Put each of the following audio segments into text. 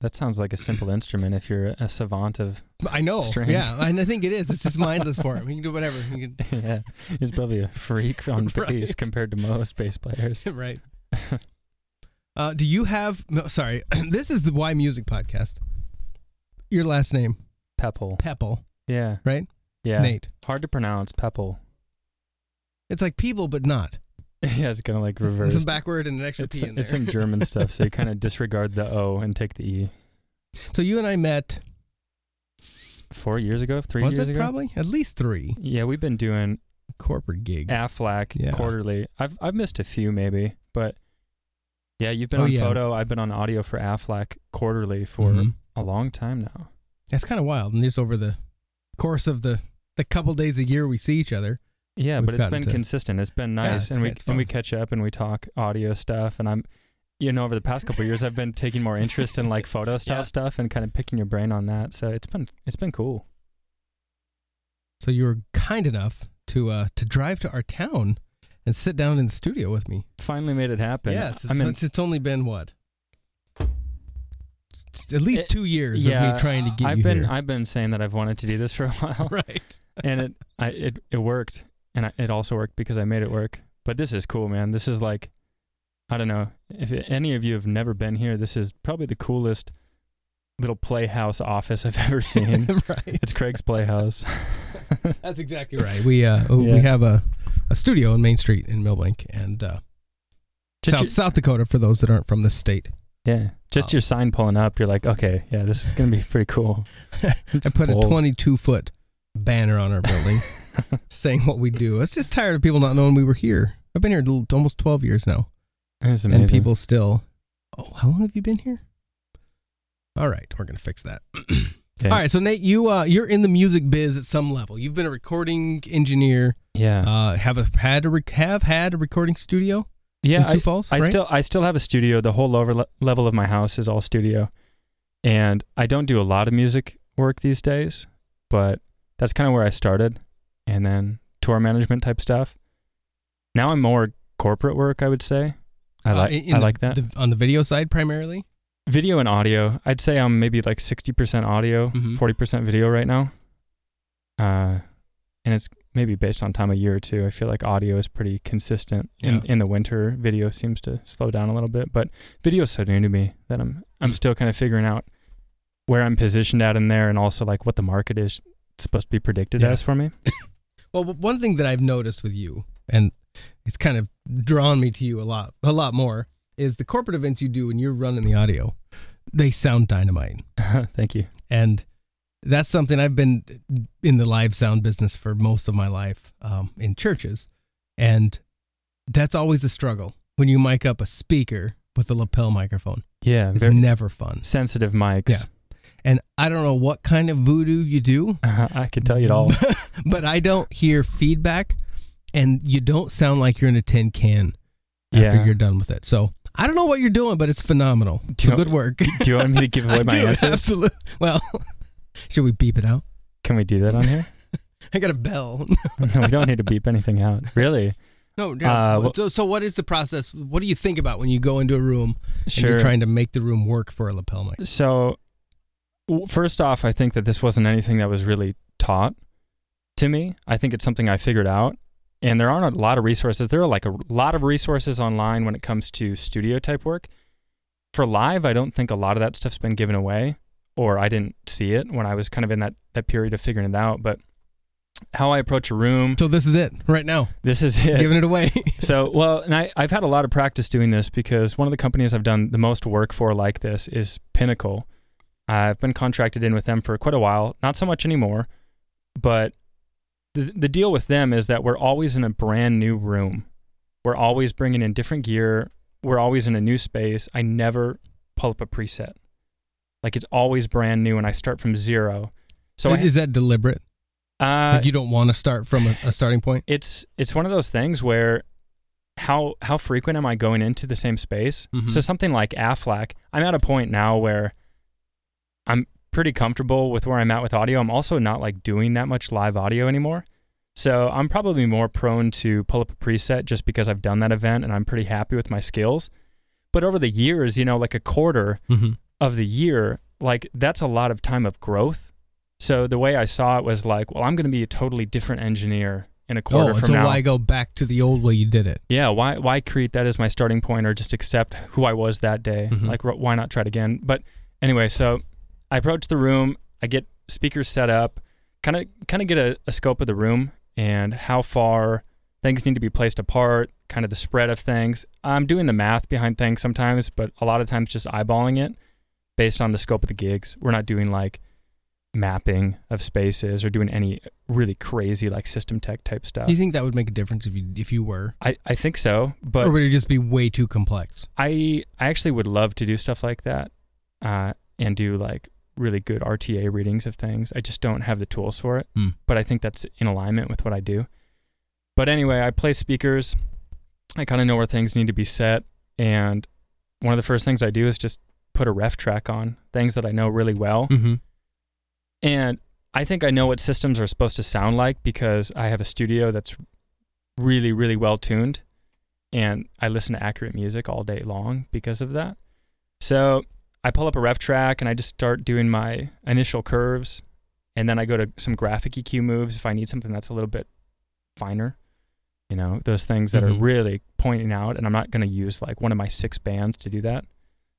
That sounds like a simple instrument if you're a savant of. I know. Strings. Yeah, and I think it is. It's just mindless for him. He can do whatever. He can, yeah, he's probably a freak on bass Right. compared to most bass players. right. Uh, do you have? No, sorry, this is the Why Music podcast. Your last name, Pepple. Pepple, Yeah. right? Yeah. Nate. Hard to pronounce. Pepple. It's like people, but not. yeah, it's kind of like reverse. some backward and an extra It's, P in there. it's some German stuff, so you kind of disregard the O and take the E. so you and I met. Four years ago, three was years it ago. probably at least three Yeah, we've been doing corporate gig? Aflac Yeah. quarterly. I've I've missed a few maybe, but yeah, you've been Oh, on yeah. photo. I've been on audio for Aflac quarterly for Mhm. a long time now. That's kind of wild. And just over the course of the the couple days a year we see each other. Yeah, but it's been to- consistent. It's been Yeah, nice, it's- and we and we catch up and we talk audio stuff. And I'm, you know, over the past couple of years, I've been taking more interest in like photo style Yeah. stuff and kind of picking your brain on that. So it's been it's been cool. So you were kind enough to uh to drive to our town and sit down in the studio with me. Finally made it happen. yes, it's, I mean, it's, it's only been what at least It- two years yeah, of me trying to get I've you been here. I've been saying that I've wanted to do this for a while, right. and it I it it worked, and I, it also worked because I made it work. But this is cool, man. This is like, I don't know if any of you have never been here. This is probably the coolest little playhouse office I've ever seen. right. it's Craig's Playhouse. That's exactly right. We uh we have a a studio on Main Street in Milbank and uh South your- South Dakota for those that aren't from the state. Yeah, just Oh. your sign pulling up, you're like, okay, yeah, this is gonna be pretty cool. I put bold. a 22 foot banner on our building saying what we do. I was just tired of people not knowing we were here. I've been here almost 12 years now. It's amazing. And people still, oh, how long have you been here? All right, we're going to fix that. Okay. All right, so Nate, you uh, you're in the music biz at some level. You've been a recording engineer. yeah, Uh, have a, had a rec- have had a recording studio yeah. Sioux I, Falls, I right? still I still have a studio. The whole lower le- level of my house is all studio, and I don't do a lot of music work these days, but that's kind of where I started, and then tour management type stuff. Now I'm more corporate work, I would say. I Uh, like in I the- like that the- on the video side primarily. video and audio. I'd say I'm maybe like sixty percent audio, Mhm. 40 percent video right now. Uh, and it's maybe based on time of year too. I feel like audio is pretty consistent. In Yeah. in the winter, video seems to slow down a little bit, but video is so new to me that I'm I'm Mm. still kind of figuring out where I'm positioned at in there, and also like what the market is supposed to be predicted Yeah. as for me. Well, one thing that I've noticed with you, and it's kind of drawn me to you a lot, a lot more, is the corporate events you do when you're running the audio. They sound dynamite, Thank you. and that's something I've been in the live sound business for most of my life um, in churches, and that's always a struggle when you mic up a speaker with a lapel microphone. Yeah, It's never fun, sensitive mics. Yeah. And I don't know what kind of voodoo you do, I can tell you it all. but I don't hear feedback, and you don't sound like you're in a tin can after Yeah. you're done with it. So I don't know what you're doing, but it's phenomenal. Do So you- good work. Do you want me to give away my do, answers? Absolutely. Well, should we beep it out? Can we do that on here? I got a bell. no, we don't need to beep anything out. Really? no. Uh, well- so, so what is the process? What do you think about when you go into a room and Sure. you're trying to make the room work for a lapel mic? So, first off, I think that this wasn't anything that was really taught to me. I think it's something I figured out. And there aren't a lot of resources. There are like a lot of resources online when it comes to studio type work. For live, I don't think a lot of that stuff's been given away, or I didn't see it when I was kind of in that, that period of figuring it out. But how I approach a room, So this is it right now, this is it. giving it away. so well and I, i've had a lot of practice doing this because one of the companies i've done the most work for like this is pinnacle i've been contracted in with them for quite a while not so much anymore but the, the deal with them is that we're always in a brand new room we're always bringing in different gear we're always in a new space i never pull up a preset like it's always brand new and i start from zero so is that deliberate? uh, like you don't want to start from a, a starting point? it's it's one of those things where how how frequent am I going into the same space? Mhm. So something like Aflac, I'm at a point now where I'm pretty comfortable with where I'm at with audio. I'm also not like doing that much live audio anymore. So I'm probably more prone to pull up a preset just because I've done that event and I'm pretty happy with my skills. But over the years, you know, like a quarter, Mm-hmm. of the year, like that's a lot of time of growth. So the way I saw it was like, well, I'm going to be a totally different engineer in a quarter Oh, from so now. why go back to the old way you did it? yeah, why why create that as my starting point or just accept who I was that day? Mhm. Like wh- why not try it again? But anyway, so I approach the room, I get speakers set up, kind of kind of get a, a scope of the room and how far things need to be placed apart, kind of the spread of things. I'm doing the math behind things sometimes, but a lot of times just eyeballing it based on the scope of the gigs. We're not doing like mapping of spaces or doing any really crazy like system tech type stuff. Do you think that would make a difference if you if you were, I, I think so, but or would it just be way too complex? I I actually would love to do stuff like that, uh, and do like really good RTA readings of things. I just don't have the tools for it, Hmm. but I think that's in alignment with what I do. But anyway, I play speakers. I kind of know where things need to be set, and one of the first things I do is just put a ref track on things that I know really well, Mm-hmm. and I think I know what systems are supposed to sound like because I have a studio that's really, really well tuned. And I listen to accurate music all day long because of that. So I pull up a ref track and I just start doing my initial curves. And then I go to some graphic EQ moves if I need something that's a little bit finer. You know, those things that Mhm. are really pointing out. And I'm not going to use like one of my six bands to do that.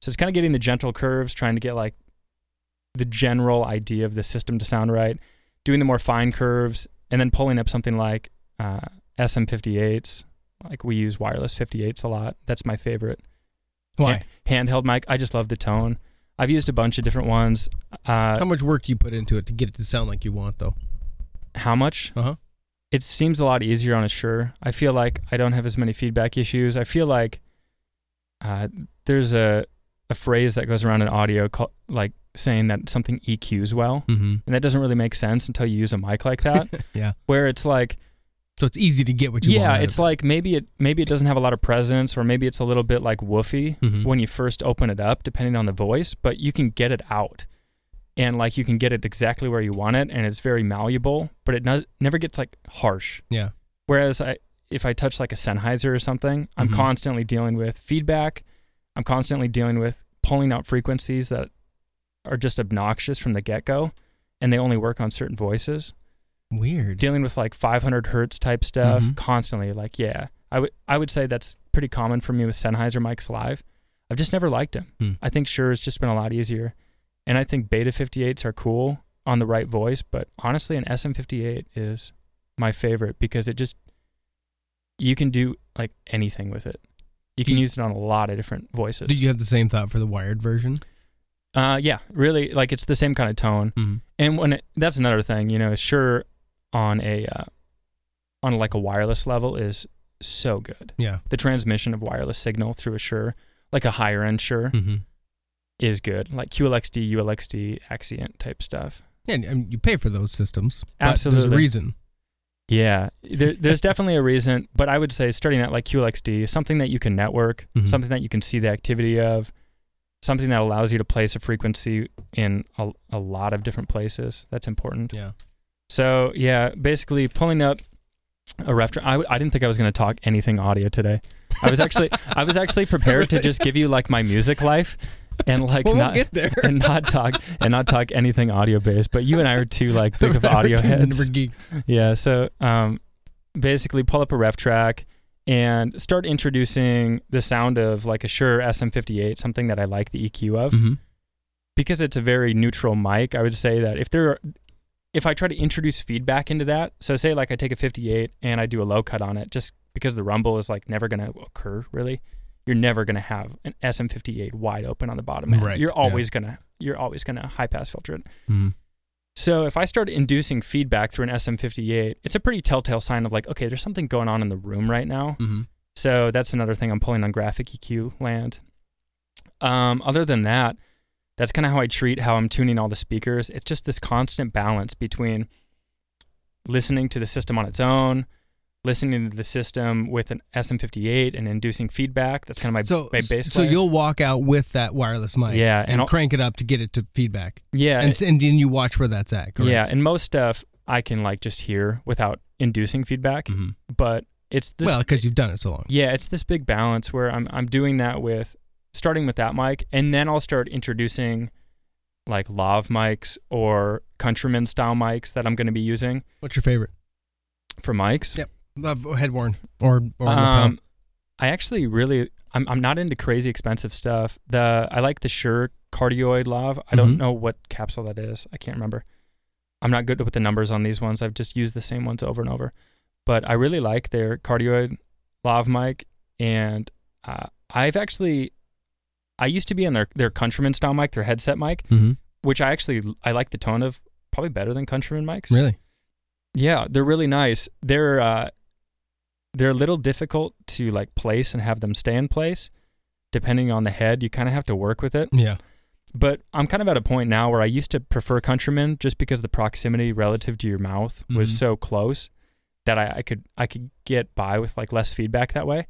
So it's kind of getting the gentle curves, trying to get like the general idea of the system to sound right, doing the more fine curves, and then pulling up something like uh, SM58s. Like we use wireless 58s a lot. That's my favorite Why? handheld mic. I just love the tone. I've used a bunch of different ones. Uh, How much work do you put into it to get it to sound like you want, though? how much? Uh huh. It seems a lot easier on a Shure. I feel like I don't have as many feedback issues. I feel like uh, there's a a phrase that goes around in audio called like saying that something EQs well, Mm-hmm. and that doesn't really make sense until you use a mic like that, yeah. where it's like So it's easy to get what you want. yeah, it's like maybe it maybe it doesn't have a lot of presence, or maybe it's a little bit like woofy. Mhm. when you first open it up, depending on the voice. But you can get it out, and like you can get it exactly where you want it, and it's very malleable. But it no, never gets like harsh. Yeah. Whereas I, if I touch like a Sennheiser or something, I'm Mhm. constantly dealing with feedback. I'm constantly dealing with pulling out frequencies that are just obnoxious from the get go, and they only work on certain voices Weird. dealing with like 500 hertz type stuff Mhm. constantly. Like, yeah, I would I would say that's pretty common for me with Sennheiser mics live. I've just never liked them. Hmm. I think Shure has just been a lot easier, and I think Beta 58s are cool on the right voice. But honestly, an SM58 is my favorite because it just you can do like anything with it. You can use it on a lot of different voices. Do you have the same thought for the wired version? uh, yeah, really, like it's the same kind of tone. Mm-hmm. And when it, that's another thing, you know, Shure on a uh, on like a wireless level is so good. Yeah. The transmission of wireless signal through a Shure, like a higher end Shure, Mm-hmm. is good. Like QLXD, ULXD, Axient type stuff. And, and you pay for those systems. but There's a reason. Yeah, there, there's definitely a reason, but I would say starting at like QLXD, something that you can network, Mhm. something that you can see the activity of, something that allows you to place a frequency in a, a lot of different places. That's important. Yeah. So yeah, basically pulling up a ref. I didn't think I was going to talk anything audio today. I was actually I was actually prepared to just give you like my music life and like well, not we'll get there. and not talk and not talk anything audio based. But you and I are two like big of audio heads. Yeah. So um, basically pull up a ref track and start introducing the sound of like a Shure SM58, something that I like the EQ of Mm-hmm. because it's a very neutral mic, I would say that if there are, if I try to introduce feedback into that, so say like I take a 58 and I do a low cut on it, just because the rumble is like never going to occur really, you're never going to have an SM58 wide open on the bottom end. Right, You're yeah. always going to you're always going to high pass filter it. Mm-hmm. So if I start inducing feedback through an SM58, it's a pretty telltale sign of like, okay, there's something going on in the room right now. Mm-hmm. So that's another thing I'm pulling on graphic EQ land. Um, other than that, that's kind of how I treat how I'm tuning all the speakers. It's just this constant balance between listening to the system on its own, listening to the system with an SM58 and inducing feedback. That's kind of my, so, my baseline. so you'll walk out with that wireless mic, Yeah, and, and crank it up to get it to feedback, yeah, and, and then you watch where that's at. Correct? yeah, and most stuff I can like just hear without inducing feedback, Mm-hmm. but it's this Well, because you've done it so long. Yeah, it's this big balance where I'm I'm doing that with starting with that mic, and then I'll start introducing like lav mics or countryman style mics that I'm going to be using What's your favorite? for mics. Yep. Uh, head worn or or. Um, I actually really I'm I'm not into crazy expensive stuff. The I like the Shure cardioid lav. I don't Mhm. know what capsule that is. I can't remember. I'm not good with the numbers on these ones. I've just used the same ones over and over. But I really like their cardioid lav mic, and uh, I've actually I used to be on their their Countryman style mic, their headset mic, hmm which I actually I like the tone of probably better than Countryman mics. Really? Yeah, they're really nice. They're uh, they're a little difficult to like place and have them stay in place. Depending on the head, you kind of have to work with it. Yeah. But I'm kind of at a point now where I used to prefer Countryman just because the proximity relative to your mouth was Mhm. so close that I, I could I could get by with like less feedback that way.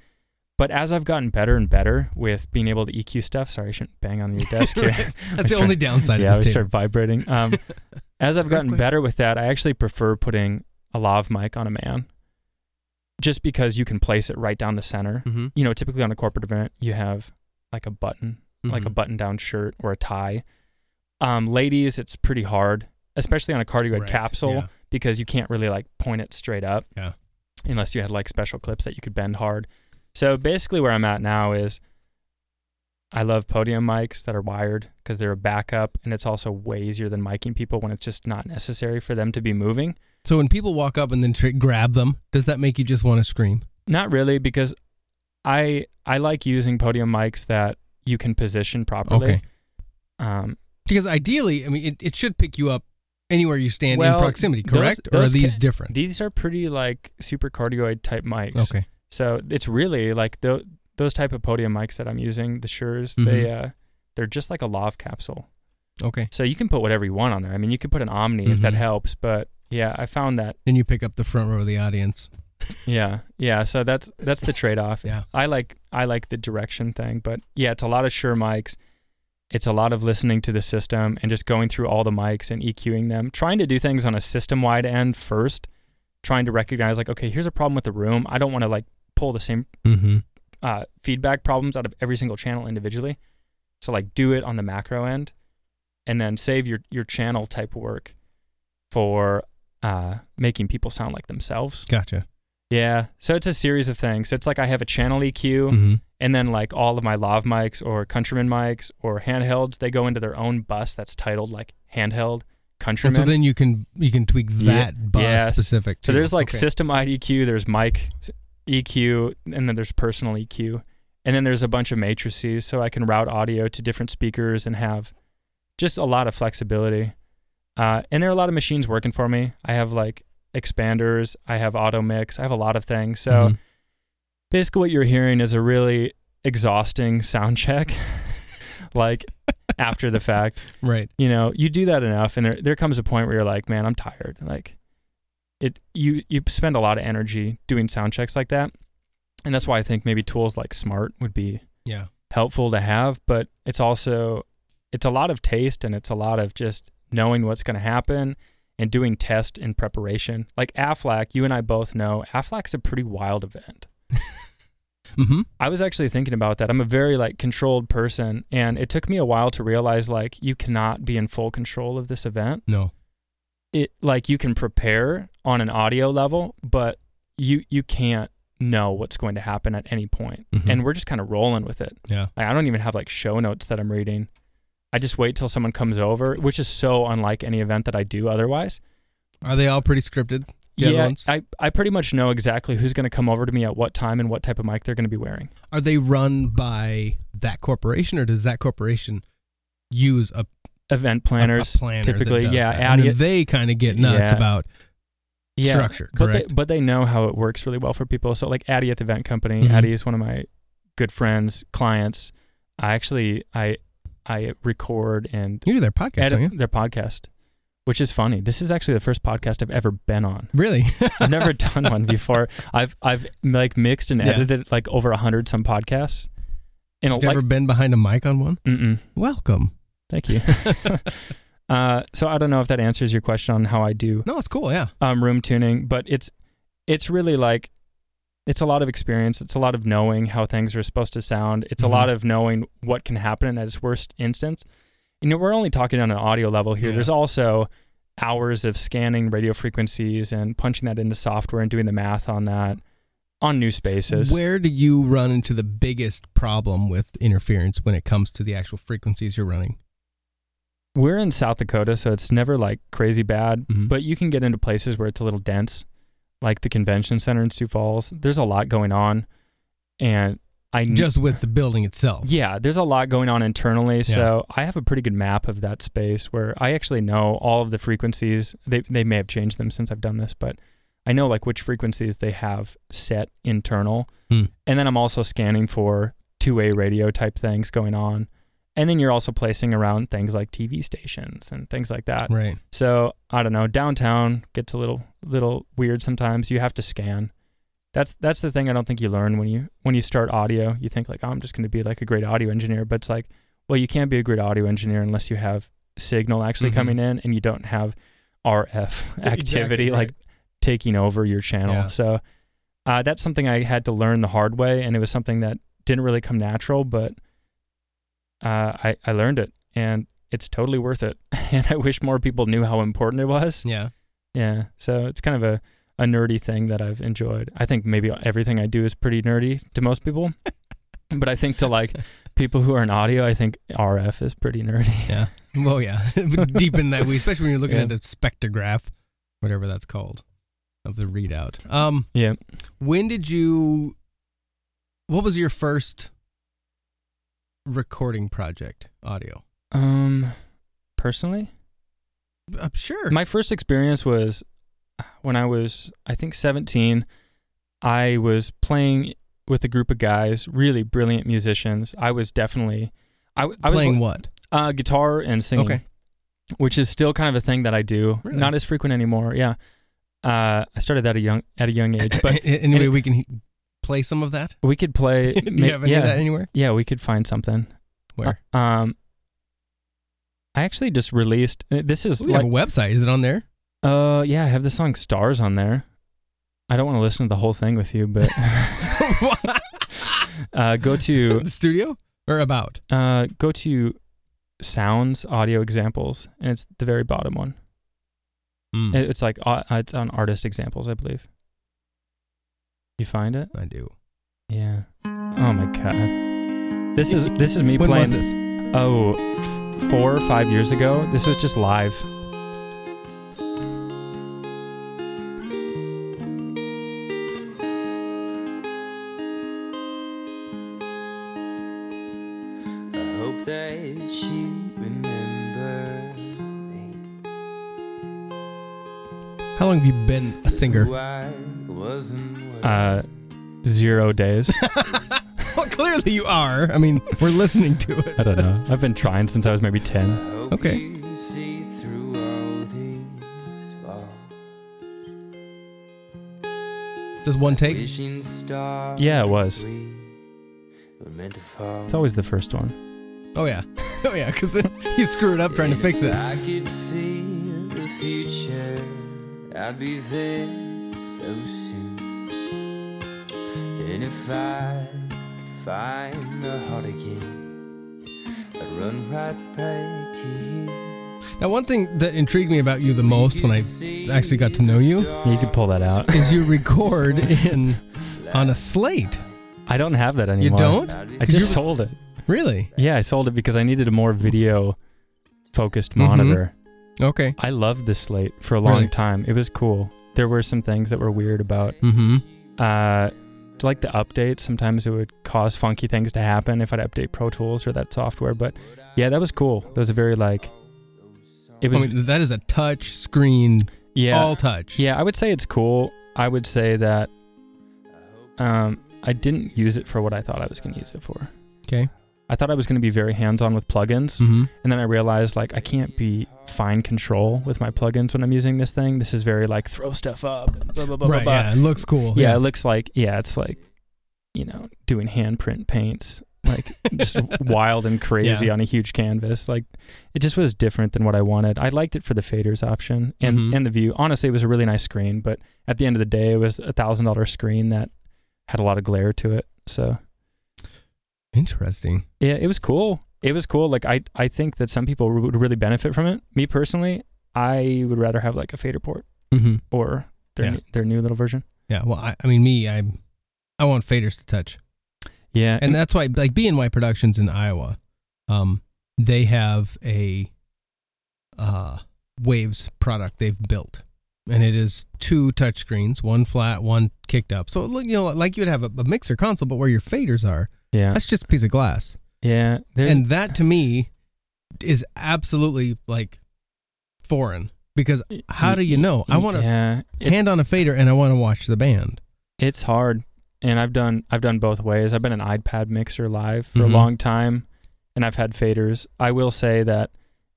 But as I've gotten better and better with being able to EQ stuff, sorry, I shouldn't bang on your desk here. Right. I That's the start- only downside yeah, of we this start table. vibrating. Um, as I've gotten better with that, I actually prefer putting a lav mic on a man, just because you can place it right down the center. Mhm. You know, typically on a corporate event, you have like a button, like a Mhm. button-down shirt or a tie. Um, ladies, it's pretty hard, especially on a cardioid Correct. capsule, Yeah. because you can't really like point it straight up. Yeah. Unless you had like special clips that you could bend hard. So basically, where I'm at now is I love podium mics that are wired because they're a backup, and it's also way easier than miking people when it's just not necessary for them to be moving. So when people walk up and then tr- grab them, does that make you just want to scream? Not really, because I I like using podium mics that you can position properly. Okay. Um, Because ideally, I mean, it, it should pick you up anywhere you stand Well, in proximity, those- correct? or are these ca- different? these are pretty like super cardioid type mics. Okay. So it's really like tho- those type of podium mics that I'm using, the Shures, they uh, they're just like a lav capsule. Okay. So you can put whatever you want on there. I mean, you could put an Omni if that Mhm. helps, but yeah, I found that Then you pick up the front row of the audience. yeah, yeah. So that's that's the trade off. Yeah. I like I like the direction thing, but yeah, it's a lot of Shure mics. It's a lot of listening to the system and just going through all the mics and EQing them, trying to do things on a system wide end first, trying to recognize like, okay, here's a problem with the room. I don't want to like pull the same Mm-hmm. uh, feedback problems out of every single channel individually. So like do it on the macro end, and then save your your channel type work for uh, making people sound like themselves. Gotcha. Yeah. So it's a series of things. So it's like I have a channel EQ, Mm-hmm. and then like all of my lav mics or countryman mics or handhelds, they go into their own bus that's titled like handheld And countryman. so then you can you can tweak Yeah, that bus yes. specific. So there's like Okay. system wide EQ, there's mic EQ, and then there's personal EQ. And then there's a bunch of matrices so I can route audio to different speakers and have just a lot of flexibility. Uh, and there are a lot of machines working for me. I have like expanders, I have auto mix, I have a lot of things. So Mhm. basically what you're hearing is a really exhausting sound check. like after the fact right. you know you do that enough and there there comes a point where you're like man i'm tired like it you you spend a lot of energy doing sound checks like that and that's why i think maybe tools like Smaart would be Yeah. helpful to have but it's also it's a lot of taste and it's a lot of just knowing what's going to happen and doing test in preparation like aflac you and i both know aflac's a pretty wild event Mm-hmm. I was actually thinking about that. I'm a very like controlled person and it took me a while to realize like you cannot be in full control of this event. No. It like you can prepare on an audio level, but you you can't know what's going to happen at any point. Mhm. And we're just kind of rolling with it. Yeah. Like, I don't even have like show notes that I'm reading. I just wait till someone comes over, which is so unlike any event that I do otherwise. Are they all pretty scripted? The yeah, ones? I, I pretty much know exactly who's going to come over to me at what time and what type of mic they're going to be wearing. Are they run by that corporation, or does that corporation use a, Event planners, a planner that typically, yeah, that? Addy- they kind of get nuts Yeah. about yeah, structure, But they, but they know how it works really well for people. So like Addie at the event company, Mhm. Addie is one of my good friends, clients. I actually I I record and you do their podcast, don't you? edit their podcast, which is funny. This is actually the first podcast I've ever been on. Really? I've never done one before. I've I've like mixed and Yeah. edited like over a hundred some podcasts. And You've like, never been behind a mic on one? mm-mm, Welcome. Thank you. uh, so I don't know if that answers your question on how I do No, it's cool. Yeah. um, room tuning, but it's it's really like it's a lot of experience. It's a lot of knowing how things are supposed to sound. It's Mhm. a lot of knowing what can happen at its worst instance. You know, we're only talking on an audio level here. Yeah. There's also hours of scanning radio frequencies and punching that into software and doing the math on that on new spaces. Where do you run into the biggest problem with interference when it comes to the actual frequencies you're running? We're in South Dakota, so it's never like crazy bad, Mhm. but you can get into places where it's a little dense, like the convention center in Sioux Falls. There's a lot going on, and I Just with the building itself. yeah, there's a lot going on internally. So I have a pretty good map of that space where I actually know all of the frequencies. They they may have changed them since I've done this, but I know like which frequencies they have set internal. Hmm. And then I'm also scanning for two-way radio type things going on. And then you're also placing around things like TV stations and things like that. Right. So I don't know. Downtown gets a little little weird sometimes. You have to scan. That's that's the thing I don't think you learn when you when you start audio. You think like, oh, I'm just going to be like a great audio engineer, but it's like, well, you can't be a great audio engineer unless you have signal actually Mhm. coming in and you don't have RF activity Exactly, right. like taking over your channel. Yeah. So uh, that's something I had to learn the hard way, and it was something that didn't really come natural, but uh, I I learned it, and it's totally worth it. And I wish more people knew how important it was. Yeah. Yeah. So it's kind of a, a nerdy thing that I've enjoyed. I think maybe everything I do is pretty nerdy to most people. but I think to like people who are in audio, I think RF is pretty nerdy. Yeah. Well, yeah. Deep in that way, especially when you're looking Yeah. at a spectrograph, whatever that's called, of the readout. Um, Yeah. when did you? What was your first recording project? Audio. Um personally, Uh, sure. my first experience was when I was I think 17. I was playing with a group of guys, really brilliant musicians. I was definitely I, I was Playing what? Uh, guitar and singing. Okay. Which is still kind of a thing that I do. Really? Not as frequent anymore. Yeah. Uh, I started that at a young at a young age, but anyway, and- we can play some of that. we could play. Do ma- you have any yeah, of that anywhere? yeah, we could find something. Where? Uh, um, I actually just released. uh, This is We have like, a website. Is it on there? uh, yeah, I have the song "Stars" on there. I don't want to listen to the whole thing with you, but uh, go to the studio or about? uh, go to sounds audio examples, and it's the very bottom one. Mm, It's like uh, it's on artist examples, I believe. You find it? I do. Yeah. Oh my god. This is this is me When playing. was this? Oh, f- four or five years ago. This was just live. I hope that you remember. How long have you been a singer? Who I wasn't what Uh, zero days. well, clearly you are. I mean, we're listening to it. I don't know. I've been trying since I was maybe ten. Okay. you see through all these walls. Just one take. Yeah, it was. we were meant to fall. It's always the first one. Oh yeah. Oh yeah, because you screwed up trying to fix it. I could see the future, I'd be there so soon. And if I could find the heart again, I'd run right back to you. Now, one thing that intrigued me about you the most when I actually got to know you You could pull that out. is you record in on a slate. I don't have that anymore. You don't? I just sold it. Really? Yeah, I sold it because I needed a more video focused Mhm. monitor. Okay. I loved this slate for a long Really? time. It was cool. There were some things that were weird about Mm-hmm. uh like the update, Sometimes it would cause funky things to happen if I'd update Pro Tools or that software. But yeah, that was cool. That was a very like it was I mean, that is a touch screen, yeah all touch. yeah. I would say it's cool. I would say that um I didn't use it for what I thought I was going to use it for. Okay. I thought I was going to be very hands on with plugins. Mm-hmm. And then I realized like I can't be fine control with my plugins when I'm using this thing. This is very like throw stuff up, and blah blah blah Right. blah. Yeah. It looks cool. Yeah, it looks like yeah, it's like you know doing handprint paints, like just wild and crazy Yeah. on a huge canvas. Like it just was different than what I wanted. I liked it for the faders option and Mhm. and the view. Honestly, it was a really nice screen, but at the end of the day, it was a thousand dollar screen that had a lot of glare to it. So Interesting. yeah, it was cool. It was cool. Like I I think that some people would really benefit from it. Me personally, I would rather have like a fader port Mm-hmm. or their Yeah. new, their new little version. Yeah. Well, I, I mean, me, I, I want faders to touch, Yeah, and that's why, like BNY Productions in Iowa, um, they have a, uh, Waves product they've built, and it is two touch screens, one flat, one kicked up. So look, you know, like you would have a, a mixer console, but where your faders are, yeah, that's just a piece of glass. yeah. And that to me is absolutely like foreign because how do you know? I want to Yeah, hand on a fader and I want to watch the band. it's hard, and I've done I've done both ways. I've been an iPad mixer live for a Mhm. long time, and I've had faders. I will say that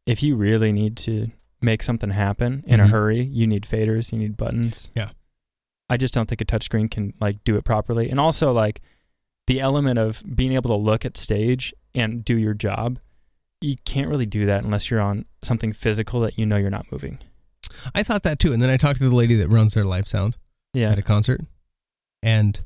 if you really need to make something happen in Mhm. a hurry, you need faders. You need buttons. Yeah. I just don't think a touchscreen can like do it properly, and also like the element of being able to look at stage and do your job. You can't really do that unless you're on something physical that you know you're not moving. I thought that too, and then I talked to the lady that runs their live sound Yeah. at a concert, and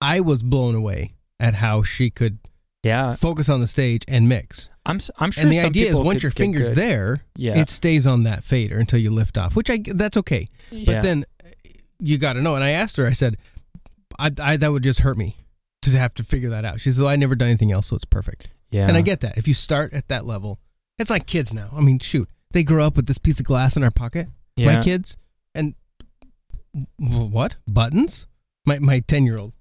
I was blown away at how she could Yeah. focus on the stage and mix. I'm I'm sure and the idea is once your fingers good. there, Yeah. it stays on that fader until you lift off, which I that's okay. But then you got to know. And I asked her, I said, I, I that would just hurt me to have to figure that out. She says, well, I never done anything else, so it's perfect. yeah. And I get that. If you start at that level, it's like kids now. I mean, shoot, they grow up with this piece of glass in our pocket. yeah. My kids and what buttons? My my ten year old,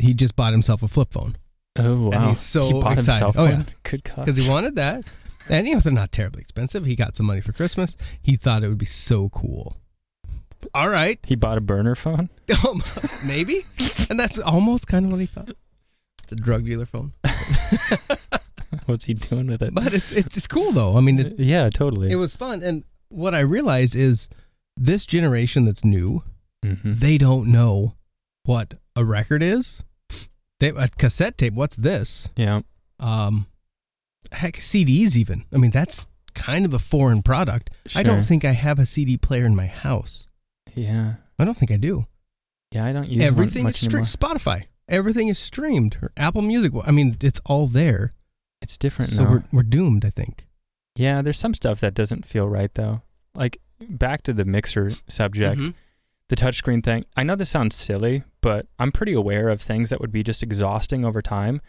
he just bought himself a flip phone Oh wow. and he's so he bought excited. himself Oh, yeah. Good God. because he wanted that. And you know they're not terribly expensive. He got some money for Christmas. He thought it would be so cool. All right, He bought a burner phone. um, maybe, and that's almost kind of what he thought. It's a drug dealer phone, What's he doing with it? but it's it's, it's cool though. I mean, it, yeah, totally. it was fun. And what I realize is this generation that's new, Mhm. they don't know what a record is. They a cassette tape. What's this? Yeah. Um, heck, CDs even. I mean, that's kind of a foreign product. I don't think I have a CD player in my house. Yeah. I don't think I do. Yeah, I don't use Everything is much streamed. anymore. Spotify. Everything is streamed. Or Apple Music. I mean, it's all there. It's different So now. we're we're doomed. I think. Yeah, there's some stuff that doesn't feel right though. Like back to the mixer subject, Mhm. the touchscreen thing. I know this sounds silly, but I'm pretty aware of things that would be just exhausting over time.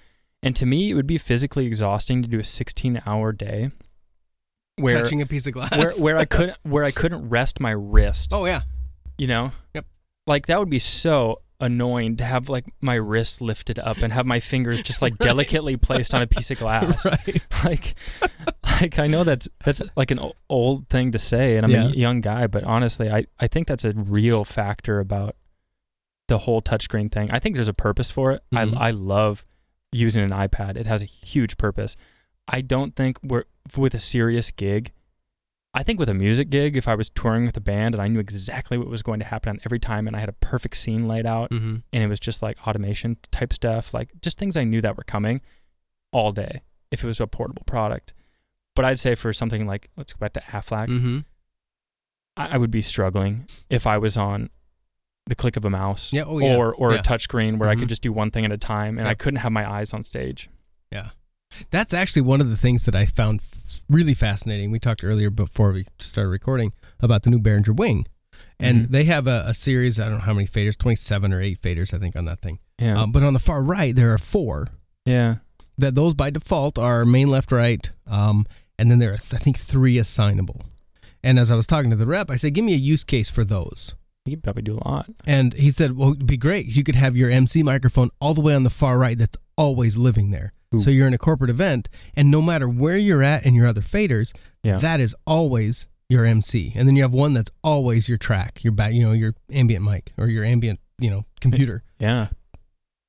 And to me, it would be physically exhausting to do a 16-hour day where Touching a piece of glass. where where I couldn't where I couldn't rest my wrist. oh yeah. You know? Yep. Like that would be so annoying to have like my wrist lifted up and have my fingers just like Right. delicately placed on a piece of glass. right. Like like I know that's that's like an old thing to say and I'm Yeah. a young guy, but honestly, I I think that's a real factor about the whole touchscreen thing. I think there's a purpose for it. Mhm. I I love using an iPad. It has a huge purpose. I don't think we're with a serious gig. I think with a music gig, if I was touring with a band and I knew exactly what was going to happen on every time and I had a perfect scene laid out Mm-hmm. and it was just like automation type stuff, like just things I knew that were coming all day if it was a portable product. But I'd say for something like, let's go back to Aflac, Mm-hmm. I, I would be struggling if I was on the click of a mouse Yeah. Oh yeah. or, or Yeah. a touch screen where I Mhm. could just do one thing at a time and I couldn't have my eyes on stage. That's actually one of the things that I found really fascinating. We talked earlier before we started recording about the new Behringer Wing, and Mhm. they have a, a series. I don't know how many faders, twenty-seven or eight faders, I think, on that thing. Yeah. Um, but on the far right, there are four. yeah. That those by default are main, left, right, um, and then there are I think three assignable. And as I was talking to the rep, I said, "Give me a use case for those." You could probably do a lot. And he said, "Well, it'd be great. You could have your MC microphone all the way on the far right. That's always living there. Ooh. So you're in a corporate event, and no matter where you're at in your other faders, Yeah. that is always your MC. And then you have one that's always your track, your back, you know, your ambient mic or your ambient, you know, computer. Yeah.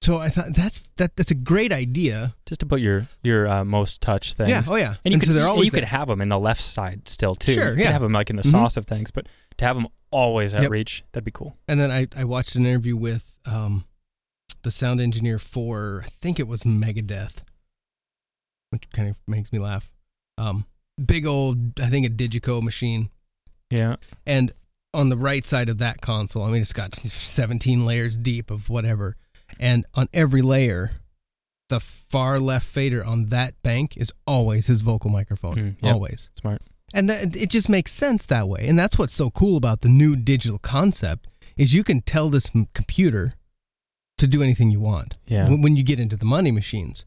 So I thought that's that that's a great idea. Just to put your, your uh, most touch things. Yeah. Oh yeah. And you could so they're always you could have them in the left side still too. Sure, You could yeah. have them like in the Mhm. sauce of things, but to have them always at Yep. reach, that'd be cool. And then I, I watched an interview with um, the sound engineer for I think it was Megadeth, which kind of makes me laugh. Um, big old I think a Digico machine, Yeah. and on the right side of that console, I mean it's got 17 layers deep of whatever, and on every layer, the far left fader on that bank is always his vocal microphone. Mm, yep. Always. Smart. And that, it just makes sense that way. And that's what's so cool about the new digital concept is you can tell this m- computer to do anything you want Yeah. when you get into the money machines.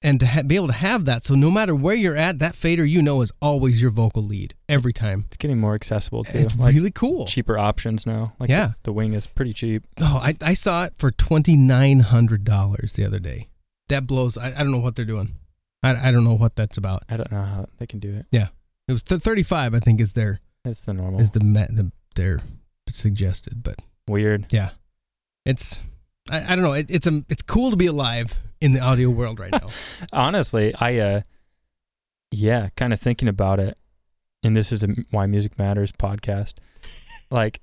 And to ha- be able to have that, so no matter where you're at, that fader you know is always your vocal lead every time. It's getting more accessible too. It's like really cool. cheaper options now. Like Yeah. the, the wing is pretty cheap. Oh, I, I saw it for twenty nine hundred dollars the other day. That blows. I, I don't know what they're doing. I, I don't know what that's about. I don't know how they can do it. Yeah, it was th- thirty five. I think is their It's the normal. is the met the their suggested, but Weird. yeah, it's I, I don't know. It, it's a it's cool to be alive in the audio world right now. Honestly, I uh yeah, kind of thinking about it. And this is a Why Music Matters podcast. Like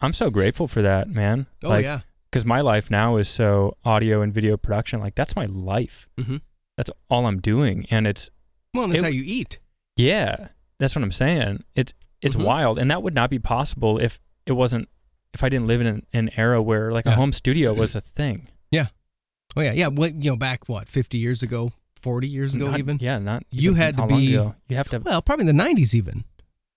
I'm so grateful for that, man. Oh like, yeah, cuz my life now is so audio and video production. Like that's my life. mm-hmm. That's all I'm doing and it's well, and that's It- how you eat. yeah, that's what I'm saying. It's it's Mhm. wild and that would not be possible if it wasn't if I didn't live in an, an era where like a home studio was a thing. Oh yeah, yeah. What you know, back what fifty years ago, forty years ago, Not- even. Yeah, not You had to be-. You have to have Well, probably in the nineties even.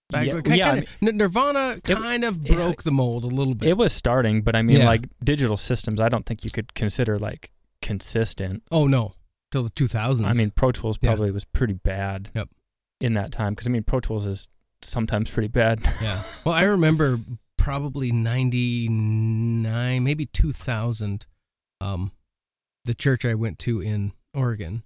Back, Yeah, kind, yeah, kind of, N- Nirvana kind of yeah. broke the mold a little bit. It was starting, but I mean, Yeah. like digital systems, I don't think you could consider like consistent. oh no, till the two thousands. I mean, Pro Tools Yeah. probably was pretty bad Yep. in that time because I mean, Pro Tools is sometimes pretty bad. yeah. Well, I remember probably ninety nine, maybe two thousand. Um, the church I went to in Oregon,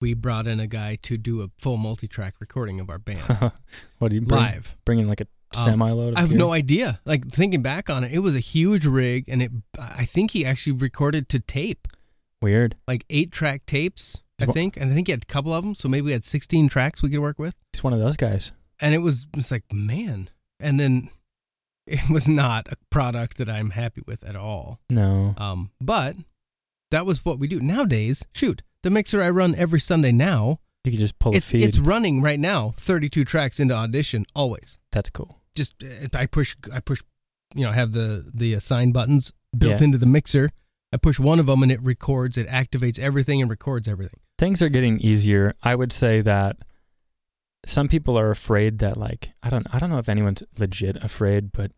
we brought in a guy to do a full multi track recording of our band what do you bring? live. Bring in like a Um, semi load? I have no idea. Like thinking back on it, it was a huge rig, and it. I think he actually recorded to tape, Weird. like eight track tapes. I Wha- think, and I think he had a couple of them, so maybe we had sixteen tracks we could work with. He's one of those guys. And it was it's like man, and then it was not a product that I'm happy with at all. No. Um, but that was what we do nowadays. Shoot, the mixer I run every Sunday now, You can just pull it's a feed. it's running right now, thirty two tracks into audition always. That's cool. just uh, I push I push you know have the the assign buttons built Yeah. into the mixer. I push one of them and it records, it activates everything and records everything. Things are getting easier. I would say that some people are afraid that like I don't I don't know if anyone's legit afraid, but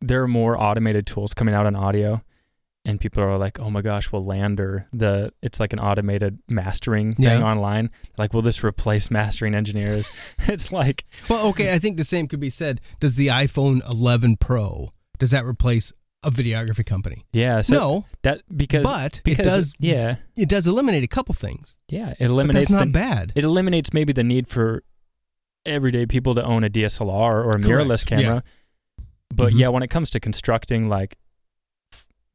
there are more automated tools coming out on audio and people are like, "Oh my gosh, will LANDR the it's like an automated mastering thing Yeah. online. Like, will this replace mastering engineers?" it's like Well, okay, I think the same could be said. Does the iPhone 11 Pro does that replace a videography company? yeah, so no, that because but because it does yeah, it does eliminate a couple things. yeah, it But eliminates that's not the, bad. it eliminates maybe the need for everyday people to own a DSLR or a mirrorless Correct, camera. But Mhm. yeah, when it comes to constructing like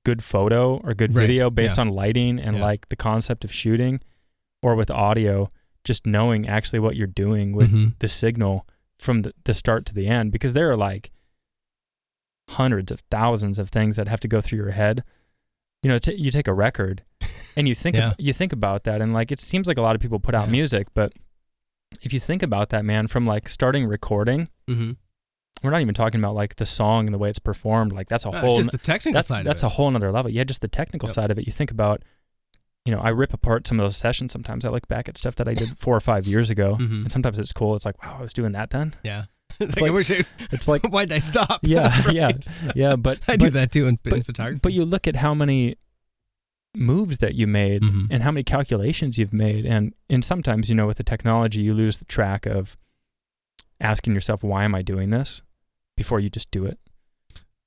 good photo or good Right, video based yeah. on lighting and Yeah. like the concept of shooting or with audio, just knowing actually what you're doing with Mhm. the signal from the, the start to the end because there are like hundreds of thousands of things that have to go through your head. You know, t- you take a record and you think Yeah. ab- you think about that and like it seems like a lot of people put out music, but if you think about that, man, from like starting recording, Mhm. We're not even talking about like the song and the way it's performed. Like that's a Uh, whole just the technical that's side that's a whole nother level. Yeah, just the technical Yep. side of it. You think about, you know, I rip apart some of those sessions sometimes. I look back at stuff that I did four or five years ago, Mhm. and sometimes it's cool. It's like, wow, I was doing that then. Yeah. It's It's like, like- I, It's like, why'd I stop? yeah, yeah, Right. yeah. But I do that too in, in photography. but you look at how many moves that you made Mhm. and how many calculations you've made, and and sometimes you know with the technology you lose the track of asking yourself, why am I doing this, before you just do it.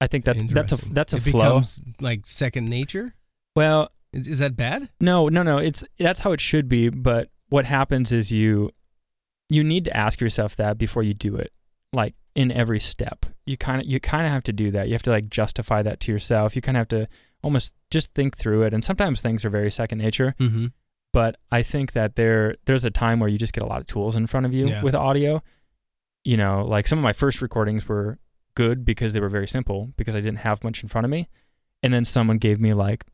I think that's that's a that's a it flow. becomes like second nature. well, Is, is that bad? No, no, no. It's that's how it should be. But what happens is you you need to ask yourself that before you do it. Like in every step, you kind of you kind of have to do that. You have to like justify that to yourself. You kind of have to almost just think through it. And sometimes things are very second nature. Mm-hmm. But I think that there there's a time where you just get a lot of tools in front of you Yeah. with audio. You know, like some of my first recordings were good because they were very simple because I didn't have much in front of me. And then someone gave me like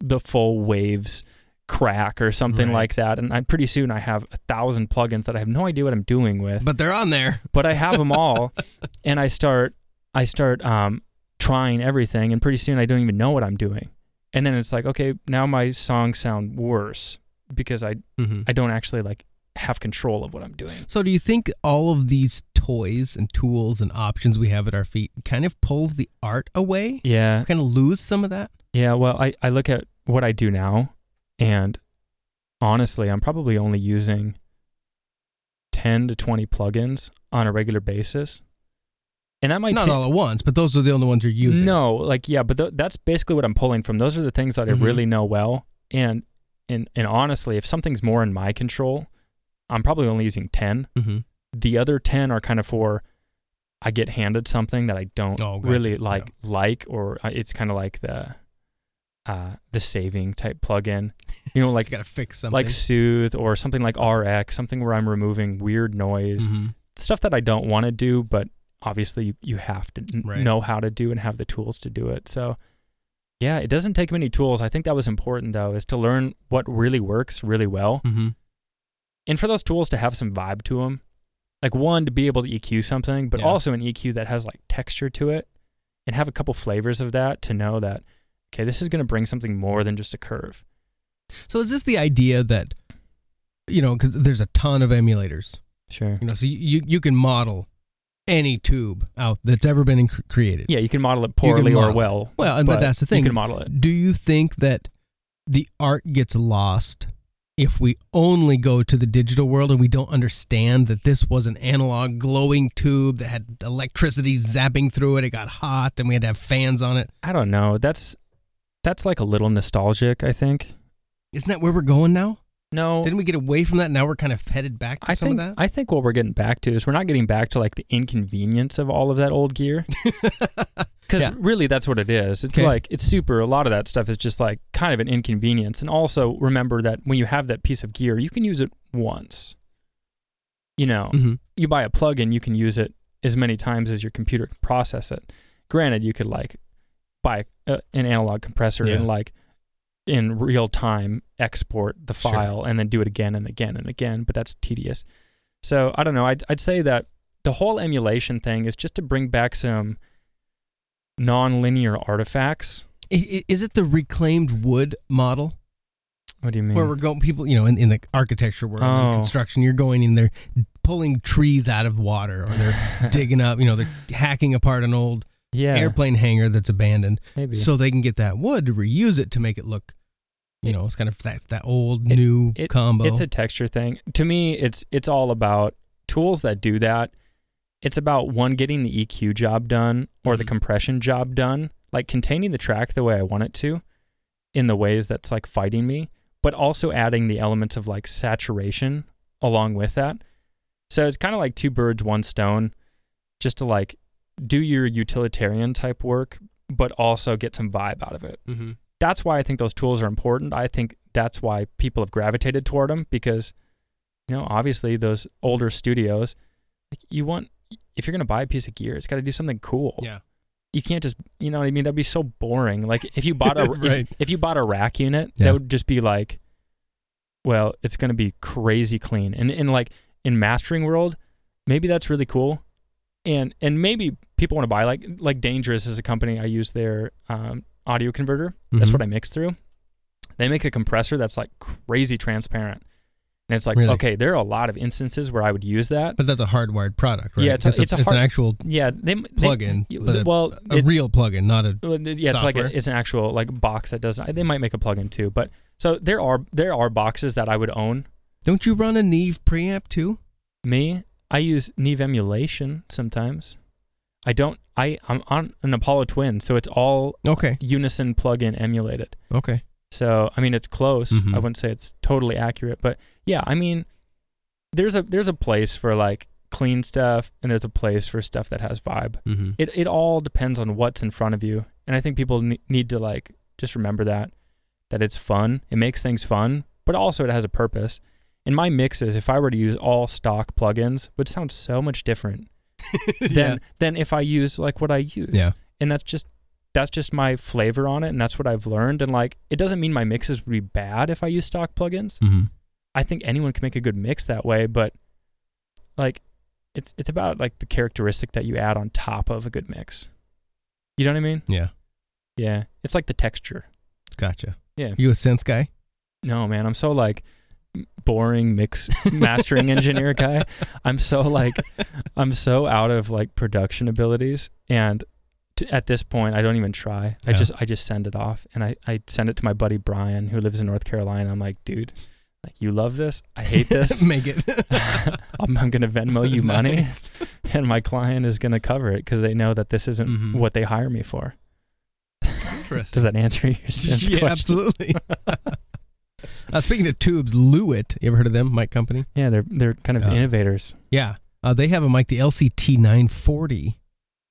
the full waves crack or something Right. like that. And I pretty soon I have a thousand plugins that I have no idea what I'm doing with, But they're on there. but I have them all. and I start I start um, trying everything, and pretty soon I don't even know what I'm doing. and then it's like okay now my songs sound worse because i Mhm. i don't actually like have control of what i'm doing So, do you think all of these toys and tools and options we have at our feet kind of pulls the art away? yeah Kind of lose some of that? yeah well i i look at what i do now and honestly i'm probably only using 10 to 20 plugins on a regular basis and that might Not seem, all at once, but those are the only ones you're using. No, like yeah, but th- that's basically what I'm pulling from. Those are the things that. I mm-hmm. really know well, and and and honestly, if something's more in my control, I'm probably only using ten. hmm The other ten are kind of for I get handed something that I don't Oh, gotcha. really like like, or it's kind of like the uh the saving type plugin, you know, Like, like got to fix something. like Soothe or something like RX, something where I'm removing weird noise Mhm. stuff that I don't want to do, but obviously you, you have to n- Right. know how to do and have the tools to do it. So yeah, it doesn't take many tools. I think that was important though, is to learn what really works really well. Mhm. And for those tools to have some vibe to them. Like one to be able to EQ something, but Yeah. also an EQ that has like texture to it and have a couple flavors of that to know that okay, this is going to bring something more than just a curve. So, is this the idea that, you know, because there's a ton of emulators, Sure. you know, so you, you, can model any tube out that's ever been created. Yeah, you can model it poorly or model it. well. Well, and, but, that's the thing. You can model it. Do you think that the art gets lost if we only go to the digital world and we don't understand that this was an analog glowing tube that had electricity zapping through it? It got hot and we had to have fans on it. I don't know. That's that's like a little nostalgic, I think. Isn't that where we're going now? No, Didn't we get away from that? Now we're kind of headed back to I some think of that. I think what we're getting back to is we're not getting back to like the inconvenience of all of that old gear because Yeah. really that's what it is. It's Okay. like it's super. A lot of that stuff is just like kind of an inconvenience. And also remember that when you have that piece of gear, you can use it once. You know, hmm you buy a plugin, you can use it as many times as your computer can process it. Granted, you could like buy a, an analog compressor Yeah. and like in real time export the Sure. file and then do it again and again and again, but that's tedious. So I don't know. I'd, I'd say that the whole emulation thing is just to bring back some non-linear artifacts. Is it the reclaimed wood model What do you mean? where we're going? People, you know, in, in the architecture world, Oh. in construction, you're going in there pulling trees out of water, or they're digging up, you know, they're hacking apart an old yeah, airplane hangar that's abandoned, maybe. so they can get that wood to reuse it to make it look, you know, it's kind of that that old it- new it- combo. It's a texture thing. To me, it's it's all about tools that do that. It's about one getting the EQ job done or the Mhm. compression job done, like containing the track the way I want it to, in the ways that's like fighting me, but also adding the elements of like saturation along with that. So it's kind of like two birds, one stone, just to like do your utilitarian type work, but also get some vibe out of it mm-hmm. That's why I think those tools are important. I think that's why people have gravitated toward them because, you know, obviously those older studios, like you want, if you're going to buy a piece of gear, it's got to do something cool. Yeah. You can't just, you know what I mean? That'd be so boring. Like if you bought a, Right. if, if you bought a rack unit, Yeah. that would just be like, well, it's going to be crazy clean. And in like in mastering world, maybe that's really cool. And, and maybe people want to buy like, like Dangerous is a company I use their, um, audio converter. That's Mhm. what I mix through. They make a compressor that's like crazy transparent. And it's like, Really? okay, there are a lot of instances where I would use that. But that's a hardwired product, right? Yeah, it's a- it's a it's hard- an actual Yeah, they they- plugin, y- but a- well, a it- real plugin, not a. well, yeah, it's like a, it's an actual like box that does. They might make a plugin too, but so there are there are boxes that I would own. Don't you run a Neve preamp too? Me, I use Neve emulation sometimes. I don't. I I'm on an Apollo Twin, so it's all Okay, Unison plugin emulated. okay. So I mean, it's close. Mhm. I wouldn't say it's totally accurate, but yeah, I mean, there's a there's a place for like clean stuff, and there's a place for stuff that has vibe. Mm-hmm. It it all depends on what's in front of you, and I think people ne- need to like just remember that that it's fun. It makes things fun, but also it has a purpose. In my mixes, if I were to use all stock plugins, would sound so much different than than if I use like what I use. yeah. and that's just that's just my flavor on it and that's what I've learned and like it doesn't mean my mixes would be bad if I use stock plugins. Mm-hmm. I think anyone can make a good mix that way, but like it's it's about like the characteristic that you add on top of a good mix. You know what I mean? Yeah. Yeah. It's like the texture. Gotcha. Yeah. You a synth guy? No, man, I'm so like boring mix mastering engineer guy. I'm so like I'm so out of like production abilities and t- at this point I don't even try. I Yeah. just I just send it off and I I send it to my buddy Brian who lives in North Carolina. I'm like, "Dude, like you love this? I hate this. Make it. I'm, I'm going to Venmo you money Nice. and my client is going to cover it cuz they know that this isn't Mhm. what they hire me for." Interesting. Does that answer your yeah, question? absolutely. uh, speaking of tubes, Lewitt, you ever heard of them? Mic company. Yeah, they're they're kind of Yeah. innovators. Yeah, uh, they have a mic, the LCT 940.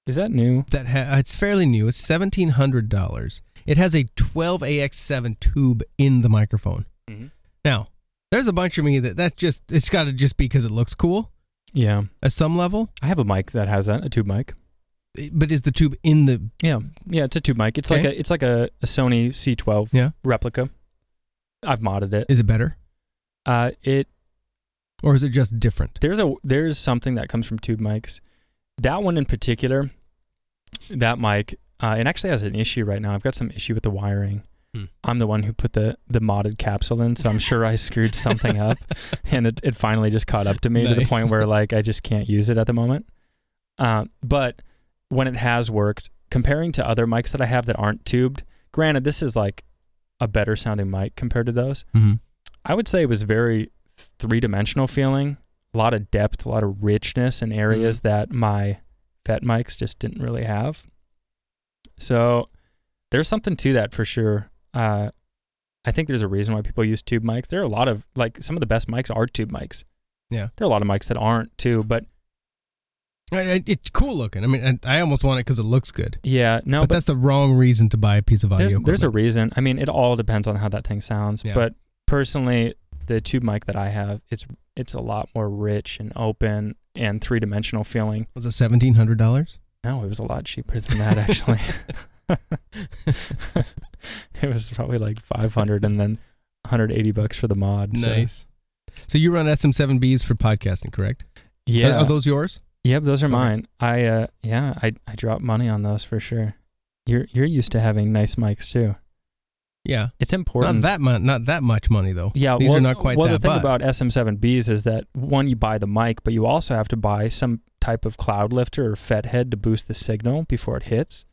Is that new? That ha- it's fairly new. It's seventeen hundred dollars. It has a 12AX7 tube in the microphone. Mhm. Now, there's a bunch of me that that just it's got to just be because it looks cool Yeah. at some level. I have a mic that has that, a tube mic. But is the tube in the? Yeah, yeah, it's a tube mic. It's like Okay. a it's like a, a Sony C12 Yeah. replica. I've modded it. Is it better Uh, it or is it just different? there's a there's something that comes from tube mics. That one in particular, that mic, uh, it actually has an issue right now. I've got some issue with the wiring. Hmm. I'm the one who put the the modded capsule in, so I'm sure I screwed something up, and it, it finally just caught up to me to the point where like I just can't use it at the moment. Uh, but when it has worked, comparing to other mics that I have that aren't tubed, granted this is like a better sounding mic compared to those. Mm-hmm. I would say it was very three dimensional feeling, a lot of depth, a lot of richness in areas that my vet mics just didn't really have. So there's something to that for sure. Uh, I think there's a reason why people use tube mics. There are a lot of like some of the best mics are tube mics. Yeah. there are a lot of mics that aren't too, but It's cool looking. I mean, I almost want it because it looks good. yeah, no, but, but, that's the wrong reason to buy a piece of audio there's there's a reason. I mean, it all depends on how that thing sounds. Yeah. But personally, the tube mic that I have, it's it's a lot more rich and open and three dimensional feeling. Was it seventeen hundred dollars? No, it was a lot cheaper than that actually. it was probably like 500 and then 180 bucks for the mod. so- Nice. So you run SM7Bs for podcasting, correct? yeah. Are, are those yours? Yep, those are Okay. mine. I uh yeah, I I drop money on those for sure. You're you're used to having nice mics too. Yeah. It's important. Not that much. Not that much money though. yeah, These well, are not quite well, that. the thing but about SM7Bs is that one, you buy the mic, but you also have to buy some type of Cloudlifter or FetHead to boost the signal before it hits.